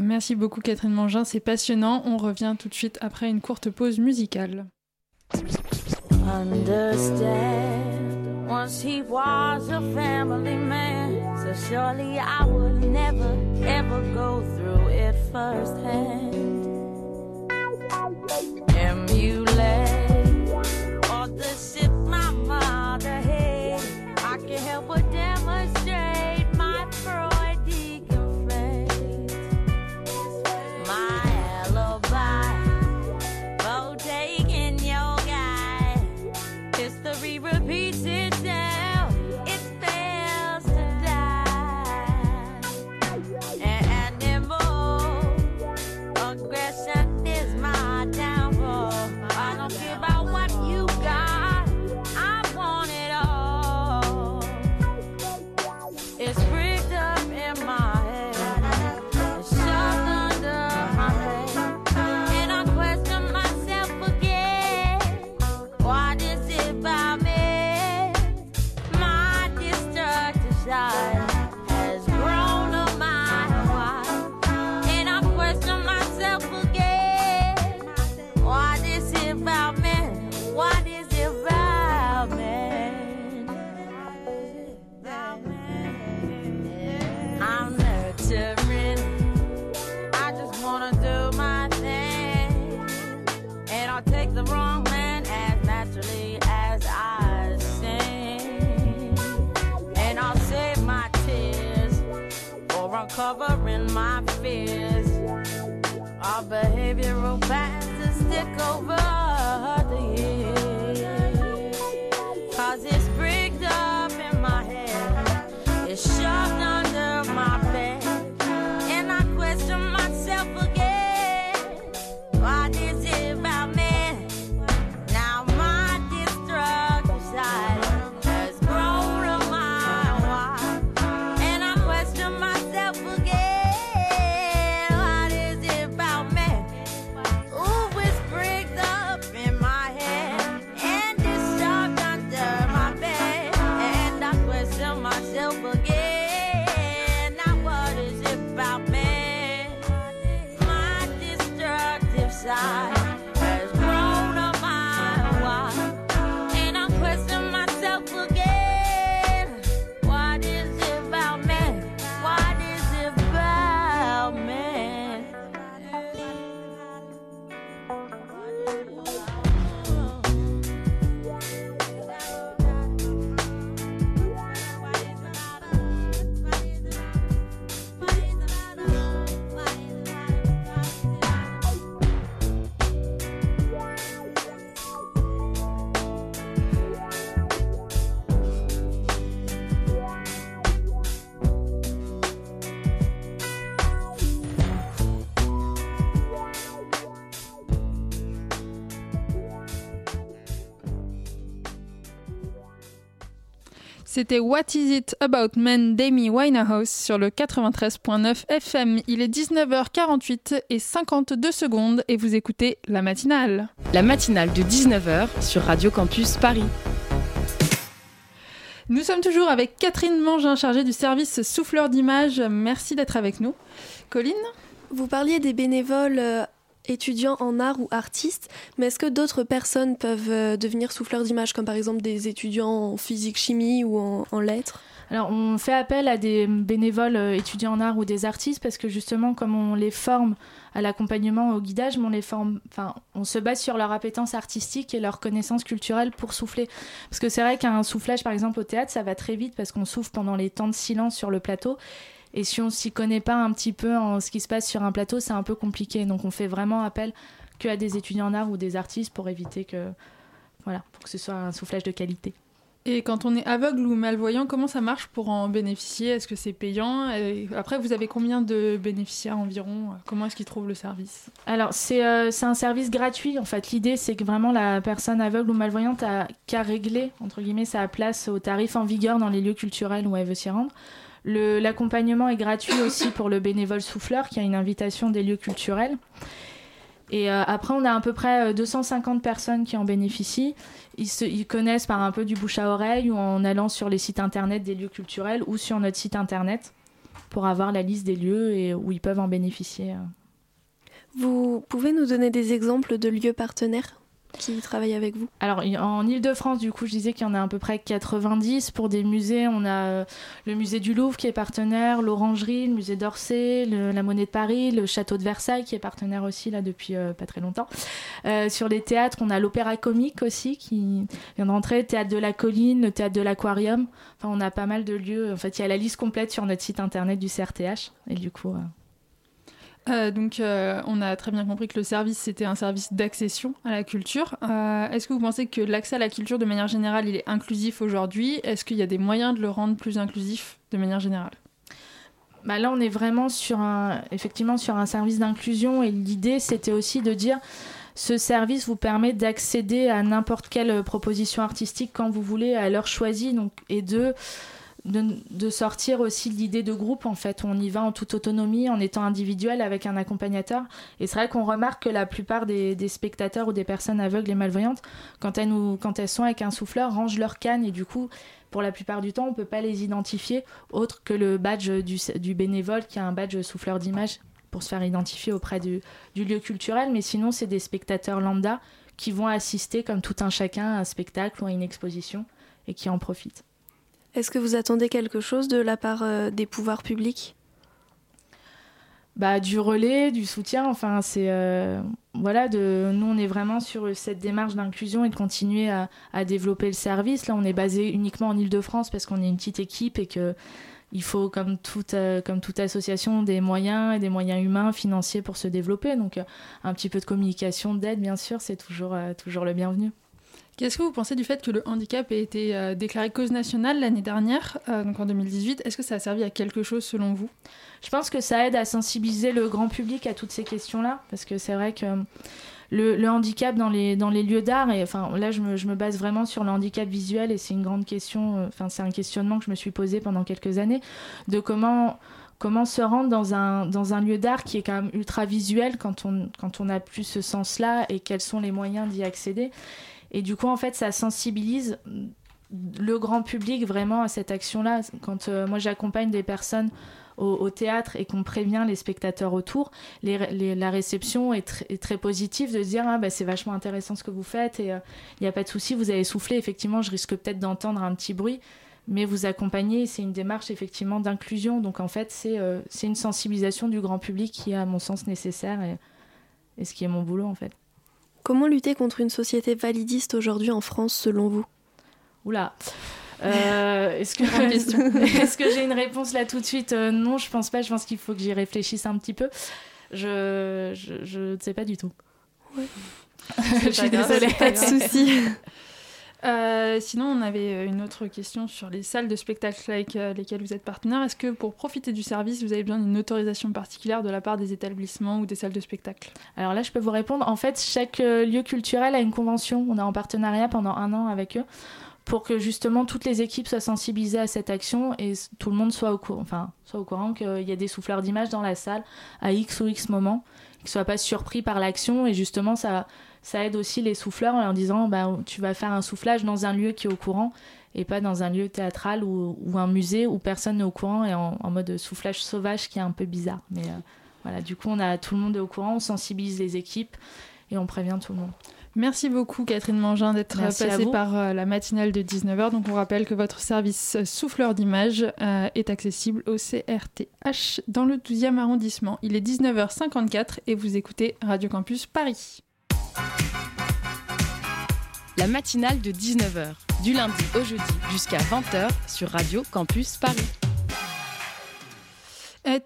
Merci beaucoup Catherine Mangin, c'est passionnant. On revient tout de suite après une courte pause musicale. Understand. Once he was a family man, so surely I would never ever go through it firsthand. Emulate all the shit my mother C'était What Is It About Men d'Amy Winehouse sur le 93.9 FM. Il est 19h48 et 52 secondes et vous écoutez la matinale. La matinale de 19h sur Radio Campus Paris. Nous sommes toujours avec Catherine Mangin, chargée du service souffleur d'image. Merci d'être avec nous. Colline? Vous parliez des bénévoles étudiants en art ou artistes, mais est-ce que d'autres personnes peuvent euh, devenir souffleurs d'image, comme par exemple des étudiants en physique, chimie ou en, lettres? Alors, on fait appel à des bénévoles euh, étudiants en art ou des artistes parce que justement, comme on les forme à l'accompagnement, au guidage, mais on les forme, on se base sur leur appétence artistique et leur connaissance culturelle pour souffler. Parce que c'est vrai qu'un soufflage, par exemple, au théâtre, ça va très vite parce qu'on souffle pendant les temps de silence sur le plateau. Et si on s'y connaît pas un petit peu en ce qui se passe sur un plateau, c'est un peu compliqué. Donc, on fait vraiment appel que à des étudiants en art ou des artistes pour éviter que, voilà, pour que ce soit un soufflage de qualité. Et quand on est aveugle ou malvoyant, comment ça marche pour en bénéficier? Est-ce que c'est payant? Et Après, vous avez combien de bénéficiaires environ? Comment est-ce qu'ils trouvent le service? Alors, c'est euh, un service gratuit. En fait, l'idée, c'est que vraiment la personne aveugle ou malvoyante a qu'à régler, entre guillemets, sa place au tarif en vigueur dans les lieux culturels où elle veut s'y rendre. L'accompagnement est gratuit aussi pour le bénévole souffleur qui a une invitation des lieux culturels. Et euh, après, on a à peu près euh, 250 personnes qui en bénéficient. Ils, se, connaissent par un peu du bouche à oreille ou en allant sur les sites internet des lieux culturels ou sur notre site internet pour avoir la liste des lieux et où ils peuvent en bénéficier. euh. Vous pouvez nous donner des exemples de lieux partenaires? Qui travaillent avec vous Alors, en Ile-de-France, du coup, je disais qu'il y en a à peu près 90. Pour des musées, on a euh, le musée du Louvre qui est partenaire, l'Orangerie, le musée d'Orsay, la Monnaie de Paris, le château de Versailles qui est partenaire aussi, là, depuis euh, pas très longtemps. Euh, sur les théâtres, on a l'Opéra Comique aussi qui vient de rentrer, le Théâtre de la Colline, le Théâtre de l'Aquarium. Enfin, on a pas mal de lieux. En fait, il y a la liste complète sur notre site internet du CRTH. Et du coup... Euh, donc, euh, on a très bien compris que le service, c'était un service d'accession à la culture. Euh, Est-ce que vous pensez que l'accès à la culture, de manière générale, il est inclusif aujourd'hui? Est-ce qu'il y a des moyens de le rendre plus inclusif de manière générale? Bah là, on est vraiment sur un, effectivement sur un service d'inclusion et l'idée, c'était aussi de dire ce service vous permet d'accéder à n'importe quelle proposition artistique quand vous voulez, à l'heure choisie, et de, de, sortir aussi l'idée de groupe, en fait. On y va en toute autonomie, en étant individuel avec un accompagnateur. Et c'est vrai qu'on remarque que la plupart des, spectateurs ou des personnes aveugles et malvoyantes, quand elles, sont avec un souffleur, rangent leur canne et du coup, pour la plupart du temps, on ne peut pas les identifier autre que le badge du, du bénévole qui a un badge souffleur d'image pour se faire identifier auprès du, du lieu culturel. Mais sinon, c'est des spectateurs lambda qui vont assister comme tout un chacun à un spectacle ou à une exposition et qui en profitent. Est-ce que vous attendez quelque chose de la part euh, des pouvoirs publics? Bah, du relais, du soutien. Enfin, c'est euh, voilà, de nous on est vraiment sur cette démarche d'inclusion et de continuer à, développer le service. Là, on est basé uniquement en Île-de-France parce qu'on est une petite équipe et que il faut, comme toute, euh, comme toute association, des moyens et des moyens humains, financiers pour se développer. Donc, un petit peu de communication, d'aide, bien sûr, c'est toujours le bienvenu. Qu'est-ce que vous pensez du fait que le handicap ait été euh, déclaré cause nationale l'année dernière, euh, donc en 2018 Est-ce que ça a servi à quelque chose selon vous? Je pense que ça aide à sensibiliser le grand public à toutes ces questions-là, parce que c'est vrai que le, le handicap dans les, dans les lieux d'art, et enfin là je me, je me base vraiment sur le handicap visuel, et c'est une grande question, euh, enfin c'est un questionnement que je me suis posé pendant quelques années, de comment comment se rendre dans un, dans un lieu d'art qui est quand même ultra visuel quand on quand on n'a plus ce sens-là, et quels sont les moyens d'y accéder. Et du coup, en fait, ça sensibilise le grand public vraiment à cette action-là. Quand euh, moi j'accompagne des personnes au, théâtre et qu'on prévient les spectateurs autour, la réception est, tr- est très positive de se dire ah, bah, c'est vachement intéressant ce que vous faites et il n'y a pas de souci, vous avez soufflé, effectivement, je risque peut-être d'entendre un petit bruit. Mais vous accompagnez, c'est une démarche effectivement d'inclusion. Donc en fait, c'est euh, c'est une sensibilisation du grand public qui est à mon sens nécessaire et ce qui est mon boulot en fait. Comment lutter contre une société validiste aujourd'hui en France selon vous? Oula. Euh, Est-ce que, j'ai une réponse là tout de suite? Euh, Non, je pense pas. Je pense qu'il faut que j'y réfléchisse un petit peu. Je, je, je ne sais pas du tout. je suis désolée. Pas de souci. Euh, sinon, on avait euh, une autre question sur les salles de spectacle avec euh, lesquelles vous êtes partenaire. Est-ce que pour profiter du service, vous avez besoin d'une autorisation particulière de la part des établissements ou des salles de spectacle? Alors là, je peux vous répondre. En fait, chaque lieu culturel a une convention. On est en partenariat pendant un an avec eux pour que justement toutes les équipes soient sensibilisées à cette action et tout le monde soit au, courant, enfin, soit au courant qu'il y a des souffleurs d'image dans la salle à X ou X moment, qu'ils ne soient pas surpris par l'action et justement ça, ça aide aussi les souffleurs en leur disant bah, tu vas faire un soufflage dans un lieu qui est au courant et pas dans un lieu théâtral ou, ou un musée où personne n'est au courant et en, en mode soufflage sauvage qui est un peu bizarre. Mais euh, voilà, du coup on a tout le monde est au courant, on sensibilise les équipes et on prévient tout le monde. Merci beaucoup Catherine Mangin d'être passée par euh, la matinale de 19h. Donc on rappelle que votre service euh, souffleur d'image euh, est accessible au CRTH dans le 12e arrondissement. Il est 19h54 et vous écoutez Radio Campus Paris. La matinale de 19h, du lundi au jeudi jusqu'à 20h sur Radio Campus Paris.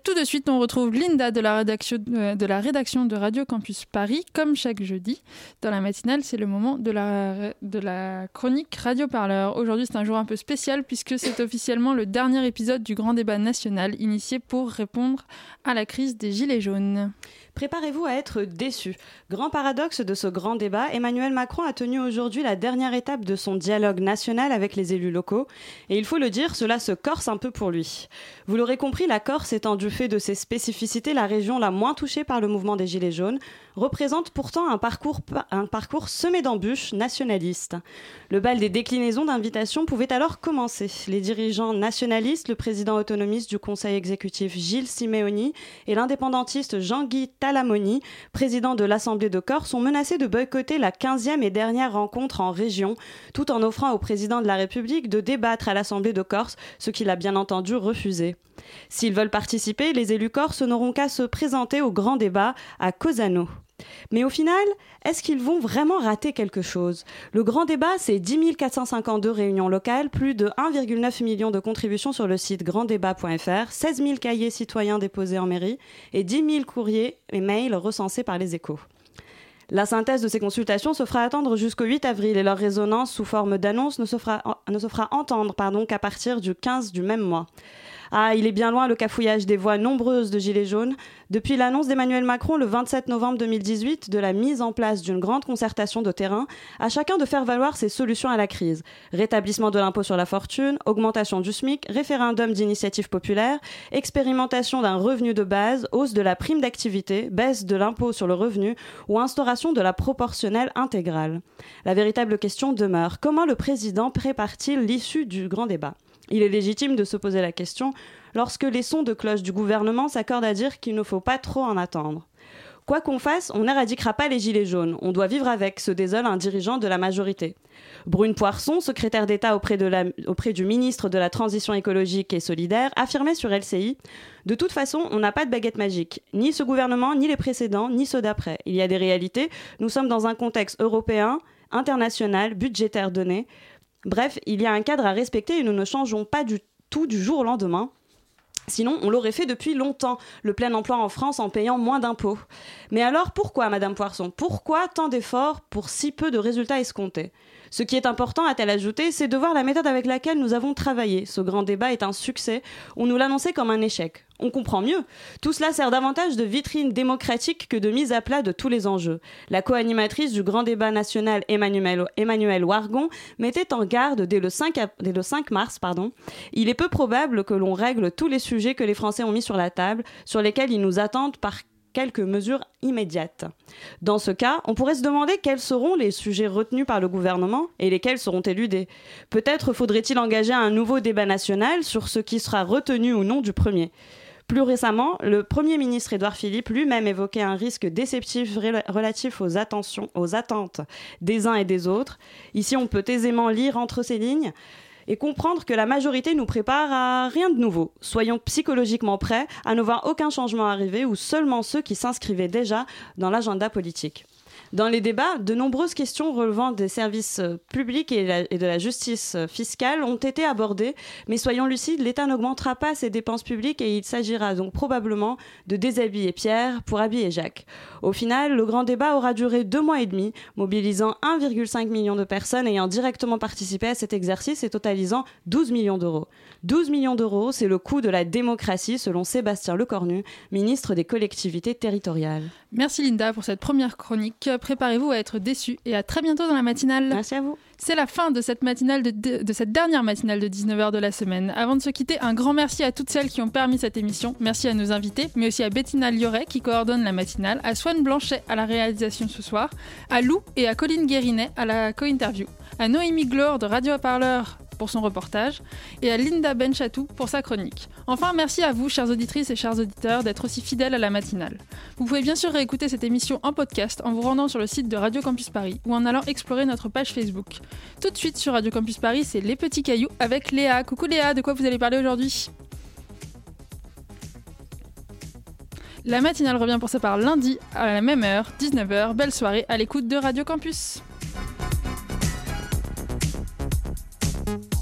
Tout de suite, on retrouve Linda de la, rédaction, euh, de la rédaction de Radio Campus Paris. Comme chaque jeudi, dans la matinale, c'est le moment de la, de la chronique Radio Parleur. Aujourd'hui, c'est un jour un peu spécial puisque c'est officiellement le dernier épisode du grand débat national initié pour répondre à la crise des Gilets jaunes. Préparez-vous à être déçus. Grand paradoxe de ce grand débat, Emmanuel Macron a tenu aujourd'hui la dernière étape de son dialogue national avec les élus locaux. Et il faut le dire, cela se corse un peu pour lui. Vous l'aurez compris, la Corse étant du fait de ses spécificités la région la moins touchée par le mouvement des Gilets jaunes, représente pourtant un parcours, semé d'embûches nationalistes. Le bal des déclinaisons d'invitation pouvait alors commencer. Les dirigeants nationalistes, le président autonomiste du conseil exécutif Gilles Simeoni et l'indépendantiste Jean-Guy Talamoni, président de l'Assemblée de Corse, ont menacé de boycotter la 15e et dernière rencontre en région, tout en offrant au président de la République de débattre à l'Assemblée de Corse, ce qu'il a bien entendu refusé. S'ils veulent participer, les élus corses n'auront qu'à se présenter au grand débat à Cosano. Mais au final, est-ce qu'ils vont vraiment rater quelque chose? Le grand débat, c'est 10 452 réunions locales, plus de 1,9 million de contributions sur le site granddébat.fr, 16 000 cahiers citoyens déposés en mairie et 10 000 courriers et mails recensés par les échos. La synthèse de ces consultations se fera attendre jusqu'au 8 avril et leur résonance sous forme d'annonce ne se fera, ne se fera entendre qu'à partir du 15 du même mois. Ah, il est bien loin le cafouillage des voix nombreuses de Gilets jaunes. Depuis l'annonce d'Emmanuel Macron le 27 novembre 2018 de la mise en place d'une grande concertation de terrain, à chacun de faire valoir ses solutions à la crise. Rétablissement de l'impôt sur la fortune, augmentation du SMIC, référendum d'initiative populaire, expérimentation d'un revenu de base, hausse de la prime d'activité, baisse de l'impôt sur le revenu ou instauration de la proportionnelle intégrale. La véritable question demeure, comment le président prépare-t-il l'issue du grand débat? Il est légitime de se poser la question lorsque les sons de cloche du gouvernement s'accordent à dire qu'il ne faut pas trop en attendre. Quoi qu'on fasse, on n'éradiquera pas les gilets jaunes. On doit vivre avec, se désole un dirigeant de la majorité. Brune Poisson, secrétaire d'État auprès, auprès du ministre de la Transition écologique et solidaire, affirmait sur LCI De toute façon, on n'a pas de baguette magique. Ni ce gouvernement, ni les précédents, ni ceux d'après. Il y a des réalités. Nous sommes dans un contexte européen, international, budgétaire donné. Bref, il y a un cadre à respecter et nous ne changeons pas du tout du jour au lendemain. Sinon, on l'aurait fait depuis longtemps, le plein emploi en France en payant moins d'impôts. Mais alors, pourquoi, Madame Poisson? Pourquoi tant d'efforts pour si peu de résultats escomptés? Ce qui est important, a-t-elle ajouté, c'est de voir la méthode avec laquelle nous avons travaillé. Ce grand débat est un succès. On nous l'annonçait comme un échec. On comprend mieux. Tout cela sert davantage de vitrine démocratique que de mise à plat de tous les enjeux. La co-animatrice du grand débat national Emmanuel, Emmanuel Wargon mettait en garde dès le 5, ap- dès le 5 mars. Il est peu probable que l'on règle tous les sujets que les Français ont mis sur la table, sur lesquels ils nous attendent par quelques mesures immédiates. Dans ce cas, on pourrait se demander quels seront les sujets retenus par le gouvernement et lesquels seront éludés. Peut-être faudrait-il engager un nouveau débat national sur ce qui sera retenu ou non du premier. Plus récemment, le Premier ministre Édouard Philippe lui-même évoquait un risque déceptif rela- relatif aux attentes des uns et des autres. Ici, on peut aisément lire entre ces lignes et comprendre que la majorité nous prépare à rien de nouveau. Soyons psychologiquement prêts à ne voir aucun changement arriver ou seulement ceux qui s'inscrivaient déjà dans l'agenda politique. Dans les débats, de nombreuses questions relevant des services euh, publics et, de la justice euh, fiscale ont été abordées, mais soyons lucides, l'État n'augmentera pas ses dépenses publiques et il s'agira donc probablement de déshabiller Pierre pour habiller Jacques. Au final, le grand débat aura duré deux mois et demi, mobilisant 1,5 million de personnes ayant directement participé à cet exercice et totalisant 12 millions d'euros. 12 millions d'euros, c'est le coût de la démocratie selon Sébastien Lecornu, ministre des collectivités territoriales. Merci Linda pour cette première chronique. Préparez-vous à être déçus et à très bientôt dans la matinale. Merci à vous. C'est la fin de cette matinale de, de- de cette dernière matinale de 19h de la semaine. Avant de se quitter, un grand merci à toutes celles qui ont permis cette émission. Merci à nos invités, mais aussi à Bettina Lioret qui coordonne la matinale, à Swan Blanchet à la réalisation ce soir, à Lou et à Colline Guérinet à la co-interview, à Noémie Glore de Radio Parleur pour son reportage et à Linda Benchatou pour sa chronique. Enfin, merci à vous, chères auditrices et chers auditeurs, d'être aussi fidèles à la matinale. Vous pouvez bien sûr réécouter cette émission en podcast en vous rendant sur le site de Radio Campus Paris ou en allant explorer notre page Facebook. Tout de suite sur Radio Campus Paris, c'est Les Petits Cailloux avec Léa. Coucou Léa, de quoi vous allez parler aujourd'hui? La matinale revient pour sa part lundi à la même heure, 19h. Belle soirée à l'écoute de Radio Campus. thank you